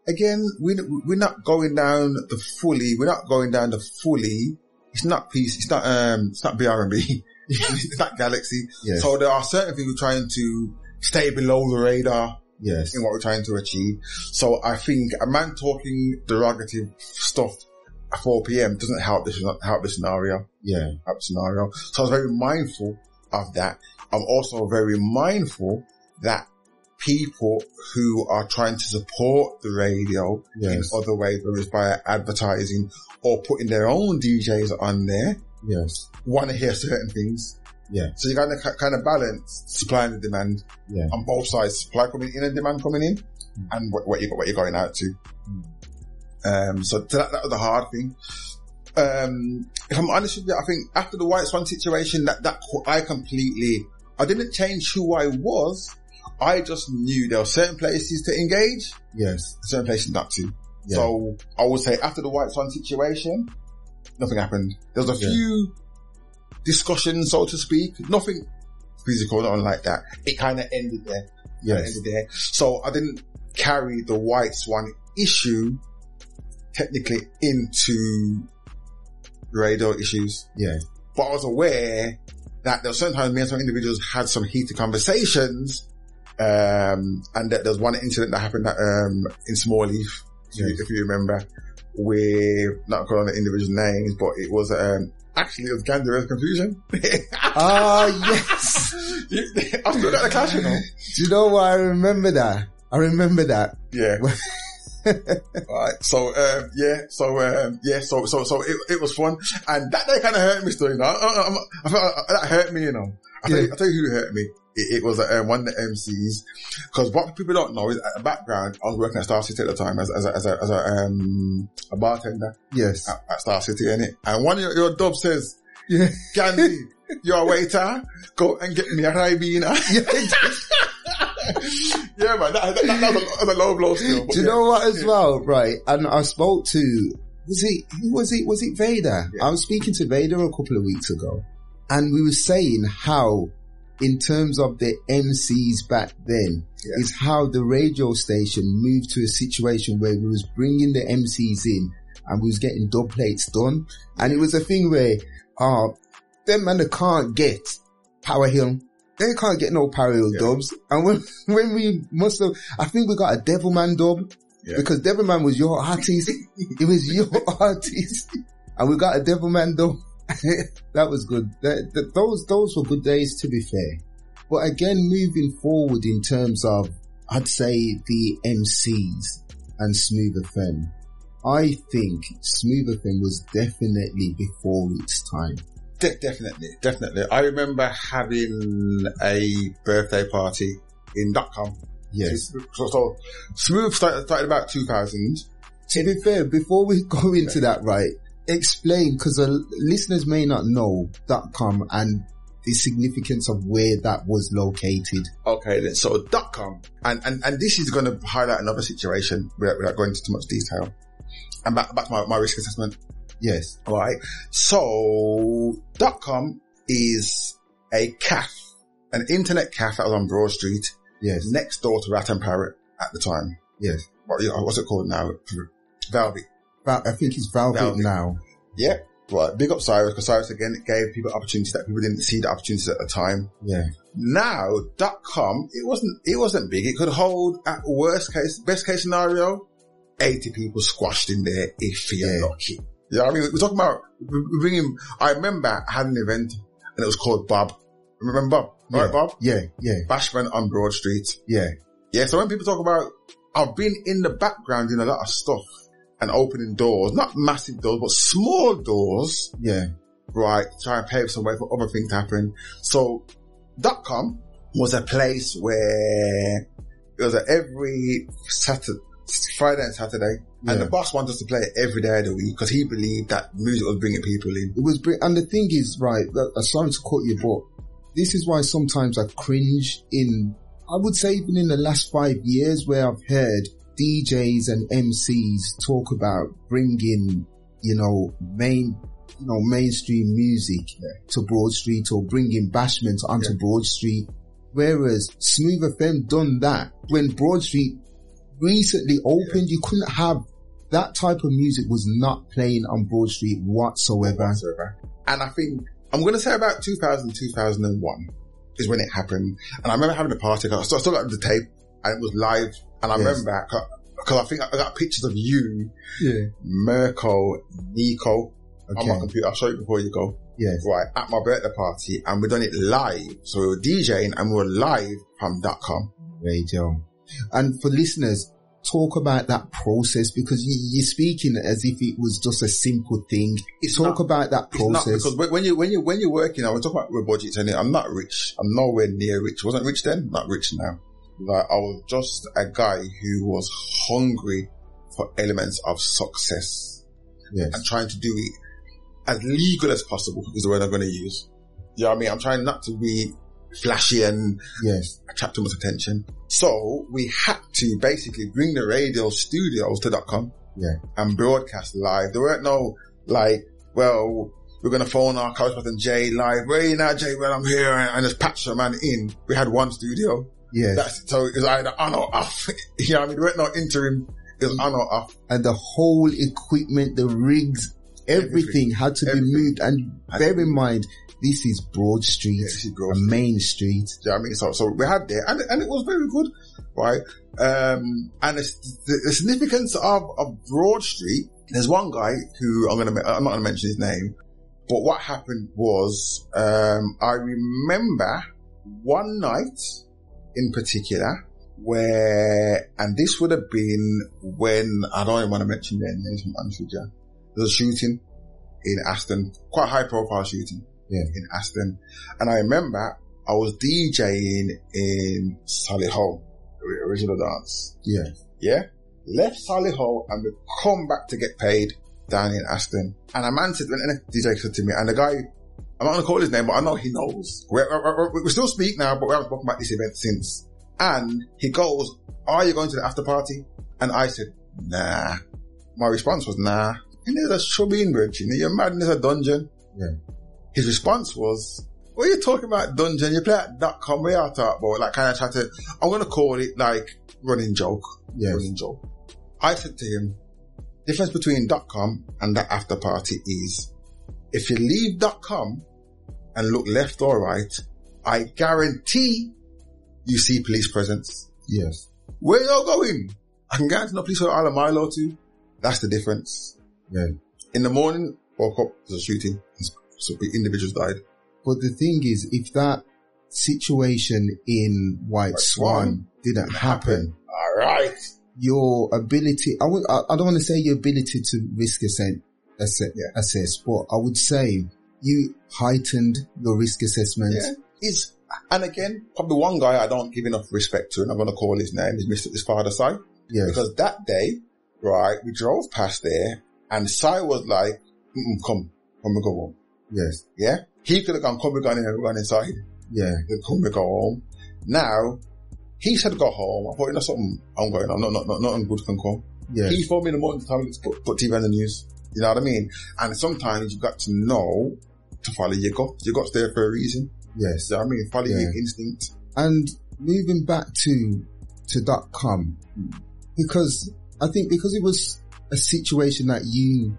again, we, we're not going down the fully, we're not going down the fully, it's not peace, it's not, um, it's not BRB, it's not Galaxy.
Yes.
So there are certain things we're trying to stay below the radar
Yes.
in what we're trying to achieve. So I think a man talking derogative stuff at 4 p.m. doesn't help this, help this scenario
Yeah.
type scenario. So I was very mindful of that. I'm also very mindful that people who are trying to support the radio
Yes.
in other ways, whether it's by advertising or putting their own DJs on there,
Yes.
want to hear certain things.
Yeah.
So you got to kind of balance supply and demand
Yeah.
on both sides, supply coming in and demand coming in, and what, what you what you're going out to. Um, so that, that was the hard thing. Um, if I'm honest with you, I think after the White Swan situation, that that I completely, I didn't change who I was. I just knew there were certain places to engage,
Yes.
certain places not to.
Yeah.
So I would say after the White Swan situation, nothing happened. There was a
Yeah.
few discussions, so to speak, nothing physical, nothing like that. It kind of ended there.
Yes.
ended there. So I didn't carry the White Swan issue technically into radar issues,
Yeah.
but I was aware that there were sometimes me and some individuals had some heated conversations. Um, and that there was one incident that happened um, in Small Heath, if, you,
Yes.
if you remember, with not calling the individual names, but it was, um, actually it was Ganda's confusion.
Ah, yes.
I still got the clash, you know.
Do you know why I remember that? I remember that.
Yeah. right. So, um, yeah. So, um, yeah. So, so, so it, it was fun. And that day kind of hurt me still, you know. I, I, I, I felt that hurt me, you know. I tell, you,
Yeah.
I tell you who hurt me. It, it was uh, one of the MCs. Cause what people don't know is at the background, I was working at Star City at the time as, as a, as a, as a, um, a bartender
Yes.
at, at Star City, innit? And one of your, your dubs says,
Yeah.
Ganzi, you're a waiter. Go and get me a Ribena. yeah, man. That, that, that, was a, that was a low blow still.
Do you
yeah.
know what as well, right? And I spoke to, was it, who was it? Was it Vader?
Yeah.
I was speaking to Vader a couple of weeks ago and we were saying how in terms of the MCs back then
Yeah.
is how the radio station moved to a situation where we was bringing the MCs in and we was getting dub plates done. And it was a thing where, uh, them man they can't get Power Hill. They can't get no Power Hill
Yeah.
dubs. And when, when we must have, I think we got a Devilman dub
Yeah.
because Devilman was your artist. it was your artist. And we got a Devilman dub. that was good. That, that- those, those were good days to be fair. But again, moving forward in terms of, I'd say the MCs and Smooth FM. I think Smooth FM was definitely before its time.
De- definitely, definitely. I remember having a birthday party in .com.
Yes.
So, so Smooth started, started about 2000.
To be fair, before we go into that, right, explain, because uh, listeners may not know .com and the significance of where that was located.
Okay, then so .com. And, and, and this is going to highlight another situation without, without going into too much detail. And back, back to my, my risk assessment.
Yes.
Alright. So .com is a cafe, an internet cafe that was on Broad Street
Yes.
next door to Rat and Parrot at the time.
Yes.
What, what's it called now? Velvet.
I think he's Velvet. now.
Yeah. Right. Big up Cyrus because Cyrus again gave people opportunities that people didn't see the opportunities at the time.
Yeah.
Now, dot .com, it wasn't, it wasn't big. It could hold at worst case, best case scenario, 80 people squashed in there if you're
Yeah.
lucky. Yeah. I mean, we're talking about, bringing, I remember I had an event and it was called Bob. Remember Bob?
Yeah.
Right, Bob?
Yeah. Yeah.
Bashment on Broad Street.
Yeah.
Yeah, so when people talk about, I've been in the background in a lot of stuff and opening doors, not massive doors, but small doors,
Yeah.
right? Try and pave some way for other things to happen. So, dot com was a place where it was every Saturday, Friday and Saturday,
Yeah.
and the boss wanted us to play it every day of the week because he believed that music was bringing people in.
It was, br- and the thing is, right, sorry to quote you, but this is why sometimes I cringe in, I would say even in the last five years where I've heard DJs and MCs talk about bringing, you know, main, you know, mainstream music to Broad Street or bringing bashment onto
Yeah.
Broad Street. Whereas Smooth FM done that when Broad Street recently opened, you couldn't have that type of music was not playing on Broad Street whatsoever.
whatsoever. And I think, I'm going to say about 2000, 2001 is when it happened. And I remember having a party. I still, still got the tape and it was live. And I
Yes.
remember, because I think I got pictures of you,
Yeah.
Mirko, Nico on my computer. I'll show you before you go.
Yes.
Right, at my birthday party and we done it live. So we were DJing and we were live from .com.
radio. And for listeners, talk about that process because you, you're speaking as if it was just a simple thing.
It's
talk
not-
about that process.
because when- you when you when you're working, I was talking about budgets and I'm not rich. I'm nowhere near rich. wasn't rich then, not rich now. Like I was just a guy who was hungry for elements of success
yes.
and trying to do it as legal as possible is the word I'm going to use. You know what I mean? I'm trying not to be flashy and
Yes.
attract too much attention. So we had to basically bring the radio studios to dot .com
Yeah.
and broadcast live. There weren't no like, well, we're going to phone our correspondent Jay live. Where are you now, Jay? Well, I'm here and, and just patch your man in. We had one studio.
Yes.
That's, so it was either on or off. you know what I mean? There no interim. It was on or off.
and the whole equipment, the rigs, everything,
Everything.
had to
Everything.
be moved. And bear in mind, this is Broad Street,
Yeah, this is Broad
a main street.
Do you know what I mean? So, so we had there and, and it was very good, right? Um, and the, the significance of, of Broad Street, there's one guy who I'm going to, I'm not going to mention his name, but what happened was, um, I remember one night in particular where, and this would have been when, I don't even want to mention their names, I'm honest with you. There was a shooting in Aston, quite high profile shooting
Yeah.
in Aston. And I remember I was DJing in Solihull, the original dance.
Yeah.
Yeah. Left Sally Solihull and we come back to get paid down in Aston. And a man said, and a DJ said to me, and the guy, I'm not going to call his name, but I know he knows. We're, we're, we're- still speak now, but we haven't spoken about this event since. And he goes, are you going to the after party? And I said, nah. My response was, nah. And there's a chubby in Virginia. You're mad in a dungeon.
Yeah.
His response was, what are you talking about dungeon? You play at dot com, where you talk about? Like kind of try to, I'm going to call it like running joke.
Yes.
Running joke. I said to him, difference between dot com and that after party is if you leave com and look left or right, I guarantee you see police presence.
Yes.
Where y'all going? I can guarantee no police are a mile or two. That's the difference.
Yeah.
In the morning, woke up, there's a shooting. So individuals died.
But the thing is, if that situation in White
White
Swan,
Swan
didn't happen,
All right.
your ability, I would, I, don't want to say your ability to risk assess, assess,
Yeah.
assess, but I would say you heightened your risk assessment.
Yeah. He's, and again, probably one guy I don't give enough respect to, and I'm going to call his name, is Mr. His father, Si.
Yes.
Because that day, right, we drove past there and Si was like, come, come we go home.
yes.
Yeah. He could have gone, come we go in here, we gone inside.
Yeah.
Come we go home. Now, he said go home. I thought, you know something, I'm going, I'm not, not, not, nothing good can come.
Yeah.
He phoned me in the morning to tell me to put, put TV on the news. You know what I mean? And sometimes you've got to know to follow your gut. Your gut's there for a reason.
yes.
You know I mean? Follow
Yeah.
your instinct.
And moving back to, to dot com, because I think because it was a situation that you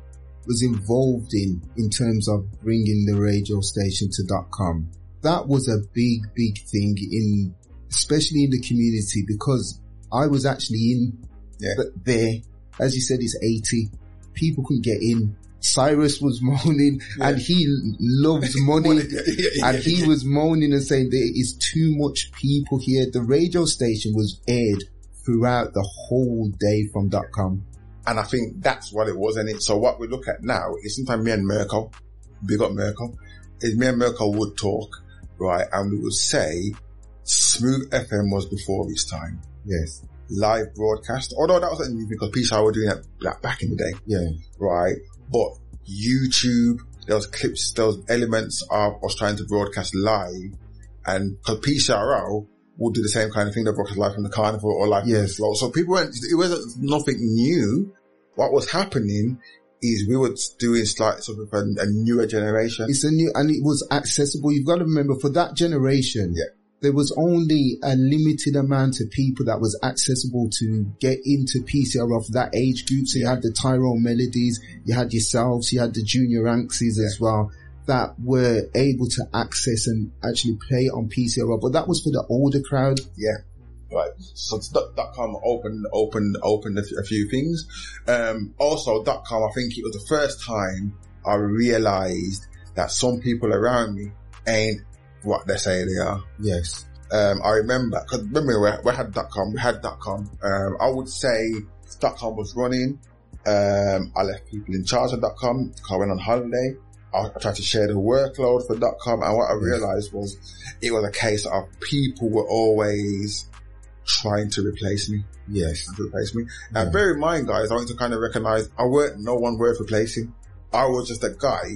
was involved in, in terms of bringing the radio station to dot com, that was a big, big thing in, especially in the community because I was actually in
Yeah.
there. As you said, it's 80. People couldn't get in. Cyrus was moaning and he loves money. And he was moaning and saying there is too much people here. The radio station was aired throughout the whole day from dot com.
And I think that's what it was. And it, so what we look at now is sometimes me and Merkel, big up Merkel, is me and Merkel would talk, right? And we would say Smooth FM was before its time.
Yes.
Live broadcast, although that wasn't new because Peace Hour were doing that back- in the day,
Yeah.
right? But YouTube, there was clips, there was elements of us trying to broadcast live and because PCRL would do the same kind of thing, they broadcast live from the carnival or live from the
Yes.
So people weren't, it wasn't nothing new. What was happening is we were doing slight sort of a, a newer generation.
It's a new, and it was accessible. You've got to remember for that generation.
Yeah.
There was only a limited amount of people that was accessible to get into PCR of that age group. So you had the Tyrone Melodies, you had yourselves, you had the Junior Anxies as well that were able to access and actually play on PCR. But that was for the older crowd.
Yeah. Right. So dot, com opened, opened, opened a, few- a few things. Um, also dot com, I think it was the first time I realized that some people around me ain't what they say they are.
Yes.
um, I remember, cause remember we, we had dot com, we had dot com. Um, I would say dot com was running. Um, I left people in charge of dot com. I went on holiday. I, I tried to share the workload for dot com. And what I realized was it was a case of people were always trying to replace me,
Yes.
to replace me. Now
Yeah.
bear in mind guys, I want to kind of recognize I weren't no one worth replacing. I was just a guy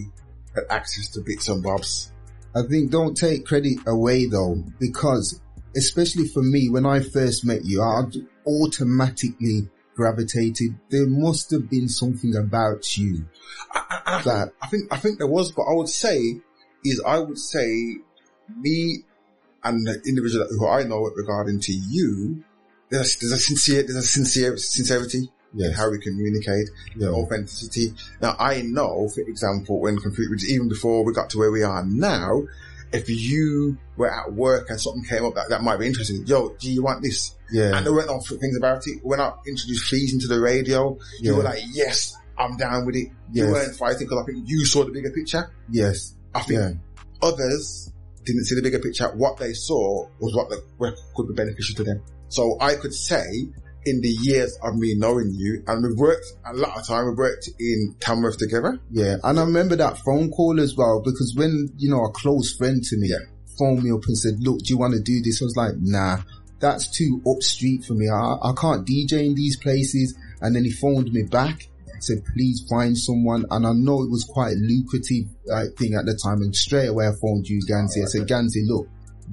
that had access to bits and bobs.
I think don't take credit away though, because especially for me, when I first met you, I automatically gravitated. There must have been something about you that,
I think I think there was, but I would say is I would say me and the individual who I know regarding to you, there's, there's a sincere there's a sincere sincerity
yes,
how we communicate,
yeah, mm-hmm.
authenticity. Now I know, for example, when complete even before we got to where we are now, if you were at work and something came up that, that might be interesting, yo, do you want this?
yeah,
And there weren't no things about it. When I introduced fees into the radio, you were like, yes, I'm down with it. You
Yes.
weren't fighting because I think you saw the bigger picture.
yes,
I think
yeah,
others didn't see the bigger picture. What they saw was what the, what could be beneficial to them. So I could say in the years of me knowing you, and we've worked a lot of time, we've worked in Tamworth together.
yeah. And I remember that phone call as well, because when, you know, a close friend to me
Yeah.
phoned me up and said, look, do you want to do this? I was like, nah, that's too up street for me. I, I can't DJ in these places. And then he phoned me back and said, please find someone. And I know it was quite a lucrative uh, thing at the time. And straight away I phoned you, Ganzi. I said, Ganzi, look,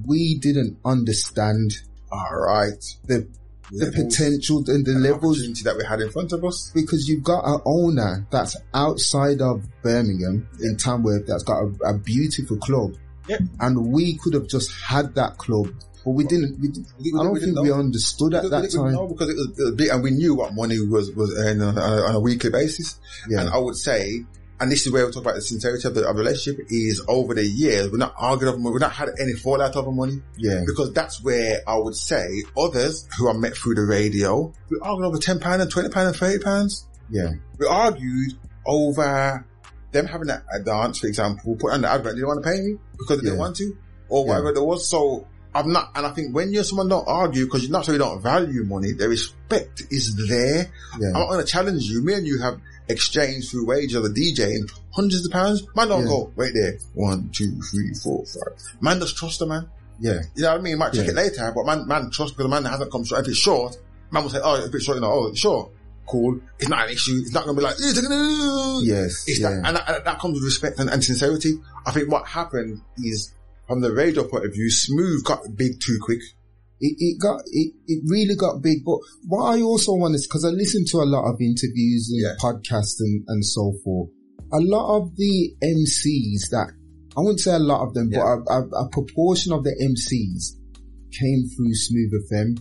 we didn't understand
All right.
the, the potential and the
and
levels
that we had in front of us.
because you've got an owner that's outside of Birmingham in Tamworth that's got a, a beautiful club.
Yep.
And we could have just had that club, but we didn't. We, didn't-
We-
I don't
we
think we understood at that time.
because it was, it was big and we knew what money was, was earned on, on a weekly basis.
Yeah.
And I would say, and this is where we talk about the sincerity of the, of the relationship is over the years, we're not arguing over money, we've not had any fallout over money.
yeah.
Because that's where I would say others who I met through the radio, we argued over £10 and £20 and £30.
Yeah.
We argued over them having a, a dance, for example, put on the advert, they didn't want to pay me because they didn't want to, or
Yeah.
whatever there was. So I'm not, and I think when you're someone don't argue because you're not so you don't value money, the respect is there.
Yeah.
I'm not going to challenge you. Me and you have exchanged through wage of a DJ DJing hundreds of pounds. Man don't
Yeah.
go, wait there. One, two, three, four, five. Man does trust the man.
Yeah.
You know what I mean? Might check
Yeah.
it later, but man, man trust because the man hasn't come short. If it's short, man will say, oh, if it's short, you know, oh, it's short. Cool. It's not an issue. It's not going to be like.
Yes.
It's
yeah.
that, and that, that comes with respect and, and sincerity. I think what happened is from the radio point of view, Smooth got big too quick.
It, it got it, it really got big. But what I also want is because I listen to a lot of interviews and
Yeah.
podcasts and, and so forth. A lot of the MCs that I wouldn't say a lot of them,
Yeah.
but a, a, a proportion of the MCs came through Smooth FM.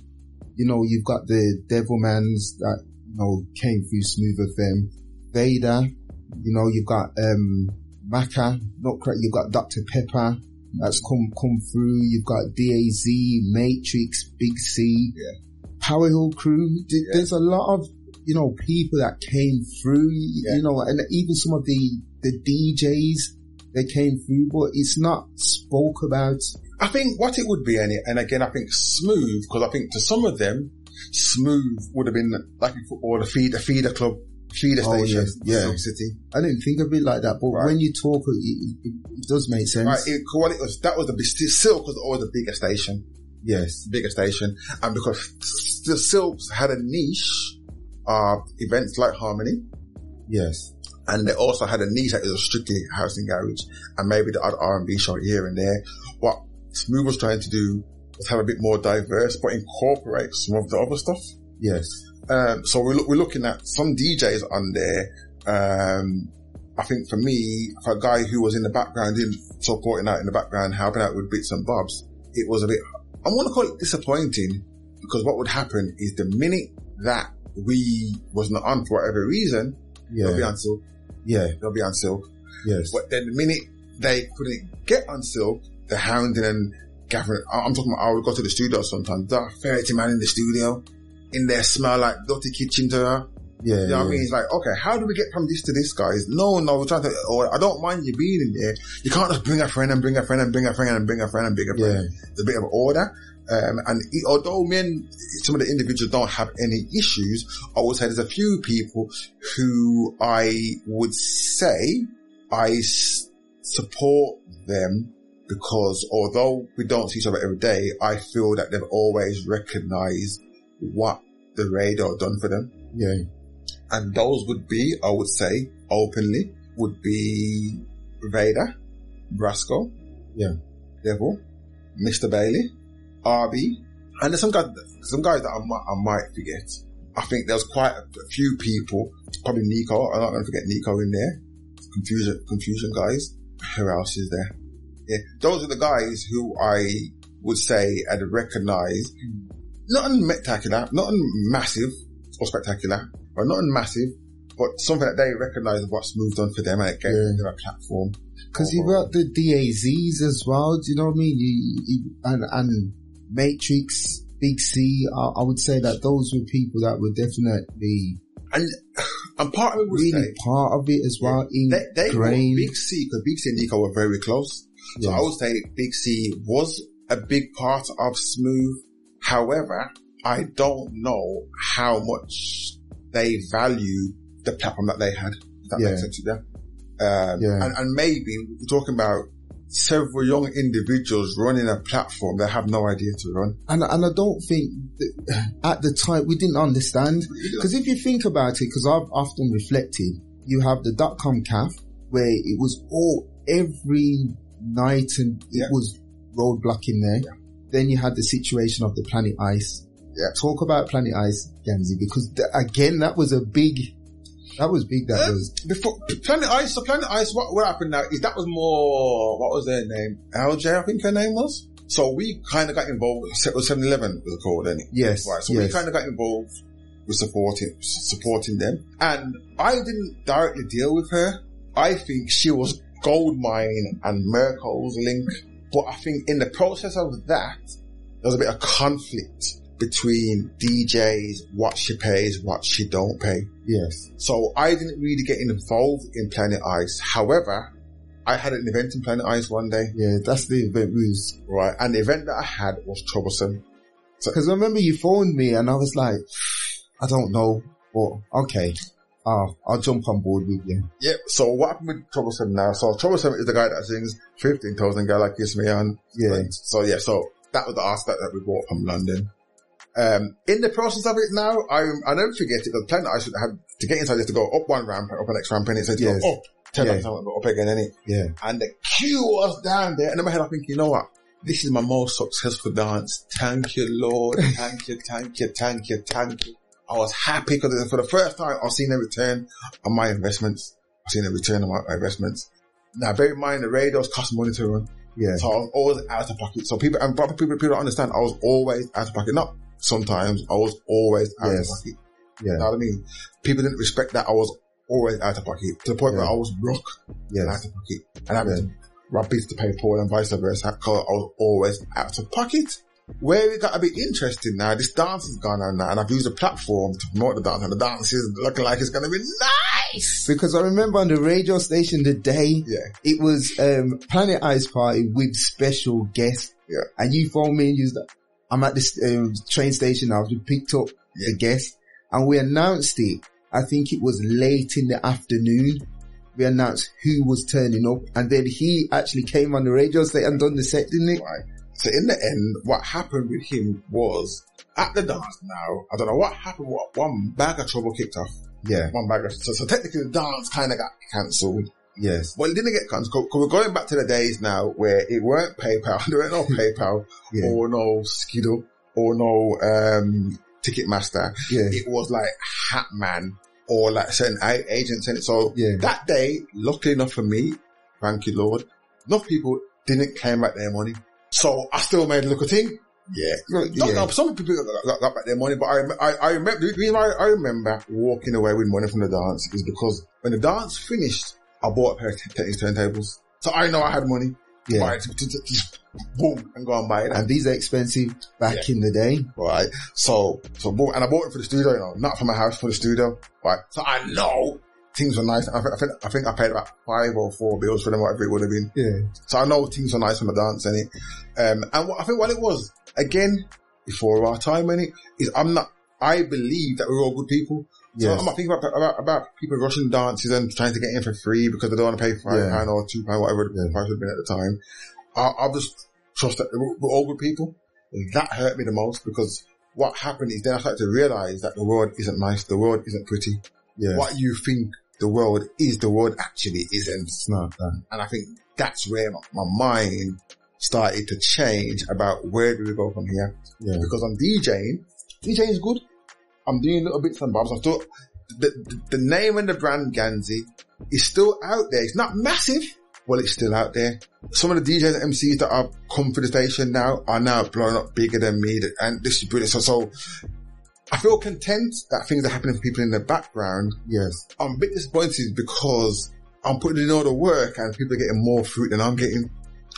You know, you've got the Devilmans that you know came through Smooth FM, Vader. You know, you've got um Macca, not correct. You've got Dr Pepper that's come come through. You've got DAZ, Matrix, Big C, Power Hill Crew. Th- There's a lot of you know people that came through.
Yeah.
You know, and even some of the the DJs they came through, but it's not spoke about.
I think what it would be, and, and again, I think Smooth, because I think to some of them, Smooth would have been like in football, a feed, a feeder club, feeder
Oh,
station,
yeah.
Silk City.
I didn't think of it like that, but
Right.
when you talk, it, it, it does make sense.
Right, it, it was, that was the Silk was always the bigger station.
yes,
bigger station, and because the Silks had a niche of events like Harmony,
yes,
and they also had a niche that was strictly house and garage, and maybe the odd R and B show here and there. What Smooth was trying to do was have a bit more diverse, but incorporate some of the other stuff.
yes,
Um, so we're, we're looking at some DJs on there. Um, I think for me, for a guy who was in the background, in supporting out in the background, helping out with bits and bobs, it was a bit, I want to call it disappointing because what would happen is the minute that we was not on for whatever reason, yeah. they'll be on silk,
yeah,
they'll be on silk.
yes,
But then the minute they couldn't get on silk, the hounding and gathering, I'm talking about, I would go to the studio sometimes, there are 30 man in the studio, in there smell like dirty kitchen to her.
Yeah.
You know what I mean? It's like, okay, how do we get from this to this, guys? No, no, we're trying to, or I don't mind you being in there. You can't just bring a friend and bring a friend and bring a friend and bring a friend and bring a friend. It's a bit of order. Um, and it, although me and some of the individuals don't have any issues, I would say there's a few people who I would say I s- support them because although we don't see each other every day, I feel that they've always recognized what the radar done for them.
Yeah.
And those would be, I would say, openly, would be Vader, Brasco,
Yeah.
Devil, Mr. Bailey, RB, and there's some guys, some guys that I might, I might forget. I think there's quite a, a few people, probably Nico, I'm not going to forget Nico in there. Confusion, confusion guys. Who else is there? Yeah, those are the guys who I would say I'd recognize. Mm. Nothing spectacular, nothing massive or spectacular, or nothing massive, but something that they recognize what's moved on for them and it gave
Yeah.
them a platform.
Cause you got the DAZs as well, do you know what I mean? You, you, and, and Matrix, Big C, I, I would say that those were people that were definitely
And, and part of it was
really
say,
part of it as well,
they, they were. Big C, because Big C and Nico were very close. So
Yeah.
I would say Big C was a big part of Smooth. However, I don't know how much they value the platform that they had. If that
Yeah.
makes sense to them. Um,
Yeah.
and, and maybe we're talking about several young individuals running a platform they have no idea to run.
And, and I don't think that at the time we didn't understand. Because if you think about it, because I've often reflected, you have the dot com calf where it was all every night and it
Yeah.
was roadblock in there. Then you had the situation of the Planet Ice.
Yeah.
Talk about Planet Ice, Ganzi, because th- again, that was a big, that was big. That
Uh,
was,
Before Planet Ice, so Planet Ice, what, what happened now is that was more, what was their name? LJ, I think her name was. So we kind of got involved, it was 7-Eleven was it called, then.
yes,
Right, so we kind of got involved with supporting, supporting them. And I didn't directly deal with her. I think she was Goldmine and Merkel's link. But I think in the process of that, there was a bit of conflict between DJs, what she pays, what she don't pay.
yes.
So I didn't really get involved in Planet Ice. However, I had an event in Planet Ice one day,
Yeah, that's the event we was,
right? And the event that I had was troublesome.
cause I remember you phoned me and I was like, I don't know, but okay. I'll, I'll jump on board with you.
Yeah. So what happened with Troublesome now? So Troublesome is the guy that sings 15,000 Guy Like Kiss Me on.
Yeah.
So yeah, so that was the ask that, that we bought from London. Um, in the process of it now, I, I never forget it, the Planet I should have, to get inside, have to go up one ramp, up the next ramp, and it says
Yes.
go up, turn
Yeah.
go up again, innit?
Yeah.
And the queue was down there, and in my head I think, you know what? This is my most successful dance. Thank you, Lord. Thank you, thank you, thank you, thank you. I was happy because for the first time I've seen a return on my investments. I've seen a return on my, investments. Now, bear in mind the radios cost money to.
Yeah.
So I was always out of pocket. So people, and proper people, people don't understand, I was always out of pocket. Not sometimes, I was always out
Yes.
of pocket.
Yeah.
You know what I mean? People didn't respect that I was always out of pocket to the point where I was broke
Yeah.
Out of pocket. And I was rob bills to pay Paul and vice versa because I was always out of pocket. Where it got a bit interesting now, this dance has gone on now and I've used a platform to promote the dance and the dance is looking like it's going to be nice.
Because I remember on the radio station the day
Yeah.
it was um Planet Ice Party with special guests.
Yeah.
And you phoned me and you was like, I'm at this um, train station now. We picked up
Yeah.
the guest and we announced it. I think it was late in the afternoon. We announced who was turning up and then he actually came on the radio station and done the set, didn't he?
Right. So in the end, what happened with him was at the dance now, I don't know what happened, what one bag of trouble kicked off.
Yeah.
One bag of, so, so technically the dance kind of got cancelled.
Yes.
Well, it didn't get cancelled because we're going back to the days now where it weren't PayPal, there weren't no PayPal
Yeah.
or no Skiddle or no, um, Ticketmaster.
Yeah.
It was like Hatman or like certain agents in it. So
Yeah.
that day, luckily enough for me, thank you Lord, enough people didn't claim back their money. So I still made a little thing. Yeah. Don't
Yeah.
know, some people got, back their money, but I, I, I remember, the reason I, I remember walking away with money from the dance is because when the dance finished, I bought a pair of Technics turntables. So I know I had money.
Yeah.
Right, boom and go and buy it.
And these are expensive back
Yeah.
in the day.
right? So, so boom, and I bought it for the studio, you know, not for my house, for the studio, right? So I know things were nice. I think, I think, I think I paid about five or four bills for them, whatever it would have been.
Yeah.
So I know things were nice from the dance and it. Um, and what, I think what it was, again, before our time in it, is I'm not, I believe that we're all good people. So
Yes.
I'm not thinking about, about, about people rushing dances and trying to get in for free because they don't want to pay five
Yeah.
pound or two pound, whatever the price would have been at the time. I, I just trust that we're, we're all good people. That hurt me the most because what happened is then I started to realize that the world isn't nice. The world isn't pretty.
Yeah.
What you think the world is, the world actually isn't.
Not that.
And I think that's where my, my mind started to change about where do we go from here.
Yeah.
Because I'm DJing. DJing is good. I'm doing little bits and bobs. I'm still, the, the, the name and the brand Ganzi is still out there. It's not massive. Well, it's still out there. Some of the DJs and MCs that have come for the station now are now blowing up bigger than me and this is brilliant. So, so I feel content that things are happening for people in the background.
Yes.
I'm a bit disappointed because I'm putting in all the work and people are getting more fruit than I'm getting.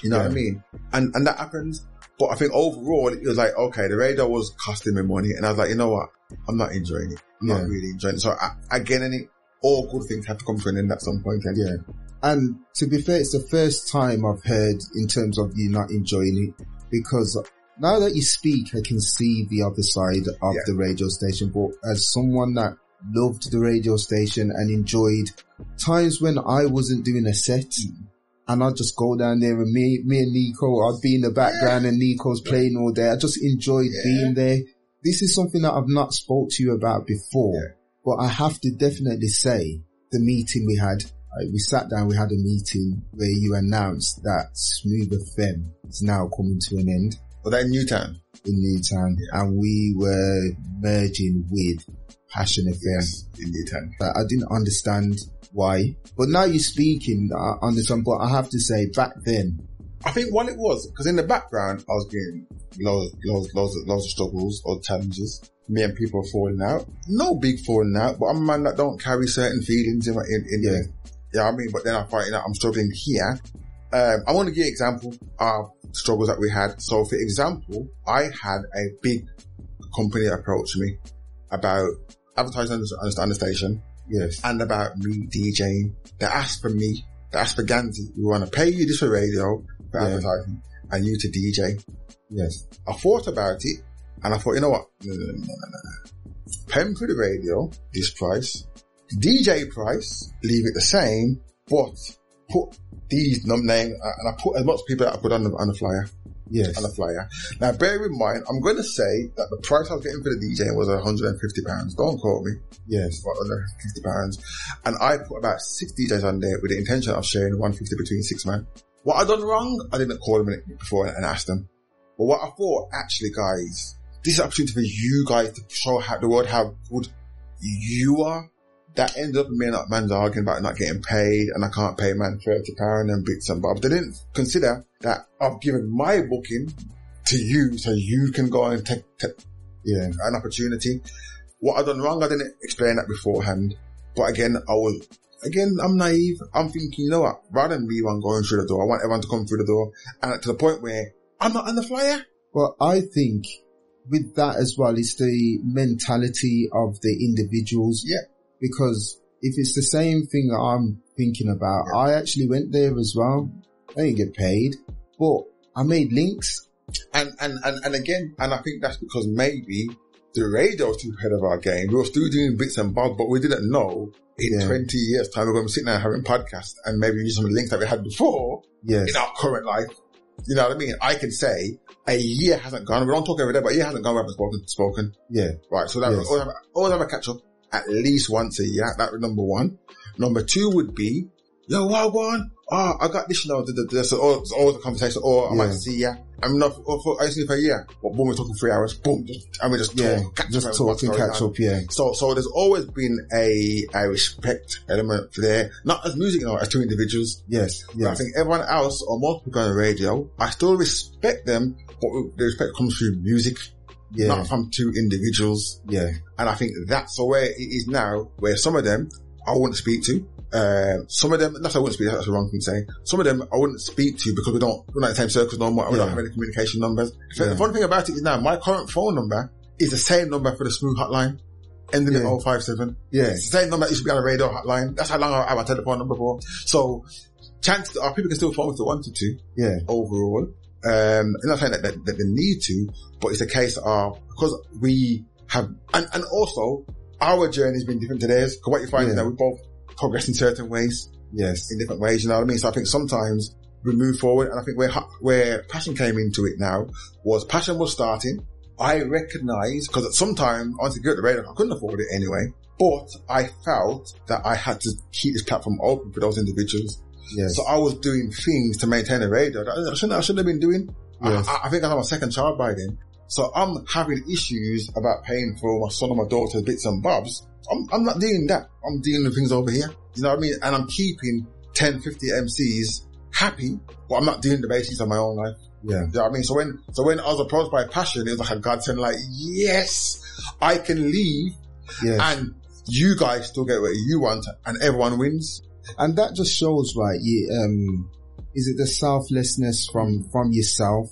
You know what I mean? And, and that happens. But I think overall it was like, okay, the radar was costing me money and I was like, you know what? I'm not enjoying it. I'm
Yeah.
not really enjoying it. So I, again, it, all good things have to come to an end at some point. And
Yeah. And to be fair, it's the first time I've heard in terms of you not enjoying it because now that you speak, I can see the other side of
Yeah.
the radio station. But as someone that loved the radio station and enjoyed times when I wasn't doing a set mm. and I'd just go down there and me, me and Nico, I'd be in the background and Nico's playing all day. I just enjoyed
Yeah.
being there. This is something that I've not spoke to you about before,
Yeah.
but I have to definitely say the meeting we had, we sat down, we had a meeting where you announced that Smooth FM is now coming to an end
But that in Newtown.
in Newtown and we were merging with Passion FM.
Yes. In Newtown.
But I didn't understand why. But now you're speaking, I understand. But I have to say, back then,
I think what it was, because in the background, I was getting loads, loads, loads, of, loads of struggles or challenges. Me and people are falling out. No big falling out, but I'm a man that don't carry certain feelings in my, in, in
Yeah.
yeah, I mean, but then I'm finding out I'm struggling here. Um, I want to give an example of struggles that we had. So for example, I had a big company approach me about advertising on the, the station
yes,
and about me DJing. They asked for me, they asked for Ganzi, we want to pay you this for radio, for
Yeah.
advertising, and you to DJ.
yes,
I thought about it, and I thought, you know what? No, no, no, no, no, no. Pay me for the radio, this price. The DJ price, leave it the same, but put these num name, uh, and I put as much people that I put on the, on the flyer
yes,
on the flyer. Now, bear in mind, I'm going to say that the price I was getting for the DJ was 150 pounds. Don't quote me.
yes,
About 150 pounds. And I put about six DJs on there with the intention of sharing 150 between six men. What I done wrong, I didn't call them before and ask them. But what I thought, actually, guys, this is an opportunity for you guys to show how the world how good you are. That ended up me and that man's arguing about not getting paid and I can't pay man 30 pound and bits and bobs. They didn't consider that I've given my booking to you so you can go and take, take
yeah,
an opportunity. What I done wrong, I didn't explain that beforehand. But again, I was, again, I'm naive. I'm thinking, you know what? Rather than me one going through the door, I want everyone to come through the door. And to the point where I'm not on the flyer.
Well, I think with that as well, is the mentality of the individuals.
Yeah.
Because if it's the same thing that I'm thinking about,
Yeah.
I actually went there as well. I didn't get paid, but I made links.
And, and, and, and again, and I think that's because maybe the radio was too ahead of our game. We were still doing bits and bobs, but we didn't know in
Yeah.
20 years time we're going to be sitting there having podcasts and maybe use some of the links that we had before
Yes.
in our current life. You know what I mean? I can say a year hasn't gone. We don't talk every day, but a year hasn't gone. We haven't spoken. Spoken.
Yeah.
Right. So that
Yes.
always, have, always have a catch up at least once a year. That was number one. Number two would be, yo, what one? Oh, I got this, you know, the, the, the, so all, it's always conversation. Or oh, I
Yeah.
might see ya. I'm not, or for, I used to for a year. But boom, we're talking three hours. Boom. Just, and we just
Yeah.
talk, catch
Just
up,
talk and catch up. Yeah.
So, so there's always been a, a respect element there. Not as music, you know, as two individuals.
Yes.
yeah. I think everyone else or most people on the radio, I still respect them, but the respect comes through music,
Yeah.
not from two individuals.
Yeah.
And I think that's the way it is now, where some of them I wouldn't speak to. Uh, some of them, that's I wouldn't speak, that's the wrong thing to say. Some of them I wouldn't speak to because we don't, we're not in the same circles no more, we don't have any communication numbers. So
Yeah.
The funny thing about it is now, my current phone number is the same number for the smooth hotline, ending in
Yeah.
057.
Yeah.
It's the same number that used to be on the radio hotline. That's how long I have my telephone number for. So, chances are people can still phone if they wanted to
Yeah.
overall. Um, I'm not saying that, that, that they need to, but it's a case of, because we have, and, and also, our journey has been different to theirs. Because what you find is that we both progress in certain ways,
Yes.
in different ways, you know what I mean? So I think sometimes we move forward, and I think where, where passion came into it now was passion was starting. I recognized, because at some time, I wanted to go to the radio, I couldn't afford it anyway, but I felt that I had to keep this platform open for those individuals.
Yes.
So I was doing things to maintain the radio that I shouldn't, I shouldn't have been doing.
Yes.
I, I think I had my second child by then. So I'm having issues about paying for my son and my daughter's bits and bobs. I'm, I'm not doing that. I'm dealing with things over here. You know what I mean? And I'm keeping 10, 50 MCs happy, but I'm not doing the basics of my own life.
yeah.
You know what I mean? So when, so when I was approached by passion, it was like a godsend, like, yes, I can leave
Yes.
and you guys still get what you want and everyone wins.
and that just shows right you um is it the selflessness from from yourself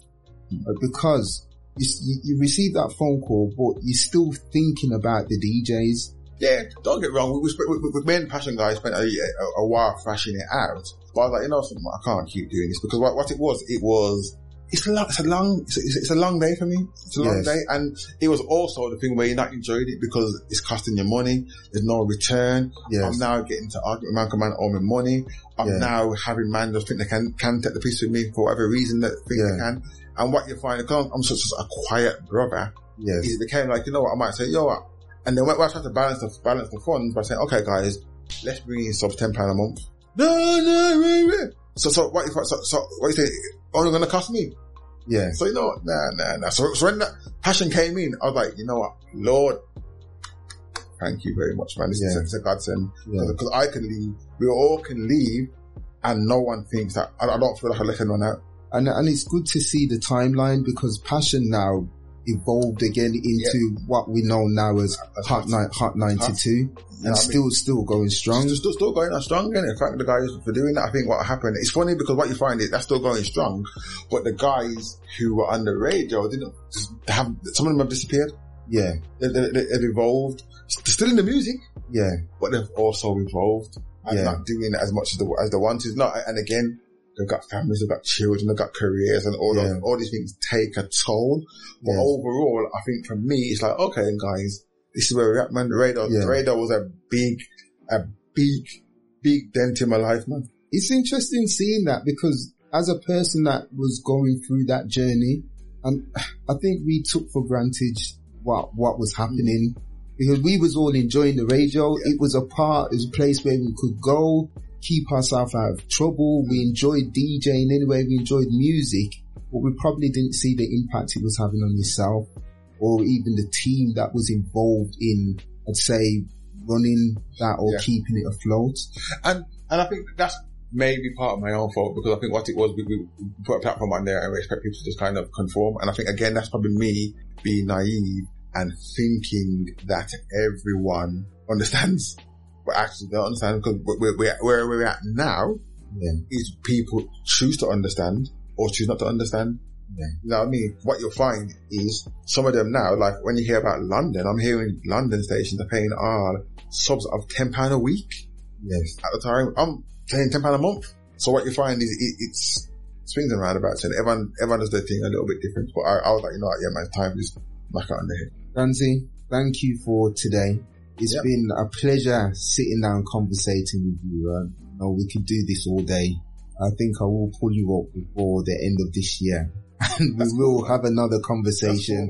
because you, you, receive that phone call but you're still thinking about the djs
Yeah, don't get wrong. We, we, we, we, me and Passion Guy spent a, a, a while thrashing it out. But I was like, you know something, I can't keep doing this because what, what it was, it was, it's a long, it's a long, it's a, it's a- long day for me. It's a long
Yes.
day. And it was also the thing where you're not enjoying it because it's costing you money. There's no return.
yes
I'm now getting to argument man can man owe me money. I'm
Yeah.
now having man just think they can, can take the piece with me for whatever reason that think they can. And what you find, because I'm such a quiet brother,
yes
it became like, you know what, I might say, yo, what? And then when I tried to balance the, balance the funds by saying, okay, guys, let's bring in subs £10 a month. No, no, no, no. So, so what if, so, so what you say, oh, only gonna cost me?
yeah
So, you know what, nah, nah, nah. So, so when that passion came in, I was like, you know what, Lord, thank you very much, man. This is
Yeah.
a, a godsend.
yeah
Because I can leave, we all can leave, and no one thinks that, I, I don't feel like I left anyone out.
And and it's good to see the timeline because passion now evolved again into what we know now as hot
hot.
Hot 92
You know
and
I
still still going strong
Still, still, still going on strong, and thank the guys for doing that. I think what happened, it's funny because what you find is that's still going strong, but the guys who were on the radio didn't just have, some of them have disappeared.
yeah
They, they, they, they've evolved. They're still in the music,
yeah
but they've also evolved and
Yeah.
not doing as much as the, as they want to. Not, and again, they've got families, they've got children, they've got careers and all
Yeah.
those, all these things take a toll. But
Yeah.
overall, I think for me, it's like, okay, guys, this is where we're at, man. The radar,
Yeah.
the radar was a big, a big, big dent in my life, man.
it's interesting seeing that because as a person that was going through that journey, and um, I think we took for granted what what was happening mm. because we was all enjoying the radio. It was a part, it was a place where we could go, keep ourselves out of trouble. We enjoyed DJing anyway. We enjoyed music, but we probably didn't see the impact it was having on yourself or even the team that was involved in, I'd say, running that or
Yeah.
keeping it afloat.
And, and I think that's maybe part of my own fault because I think what it was, we, we put a platform on there and we expect people to just kind of conform. And I think again, that's probably me being naive and thinking that everyone understands, but actually don't understand because where, where, where we're at now
Yeah.
is people choose to understand or choose not to understand.
Yeah.
You know what I mean? What you'll find is some of them now, like when you hear about London, I'm hearing London stations are paying our subs of £10 a week
Yes.
at the time. I'm paying ten pound a month. So what you find is it, it's swings and roundabouts, and everyone everyone does their thing a little bit different. But I, I was like, you know what, yeah, my time is back it on the head.
Ganzi, thank you for today. It's
Yep.
been a pleasure sitting down conversating with you. Uh, we could do this all day. I think I will pull you up before the end of this year. and we will have another conversation.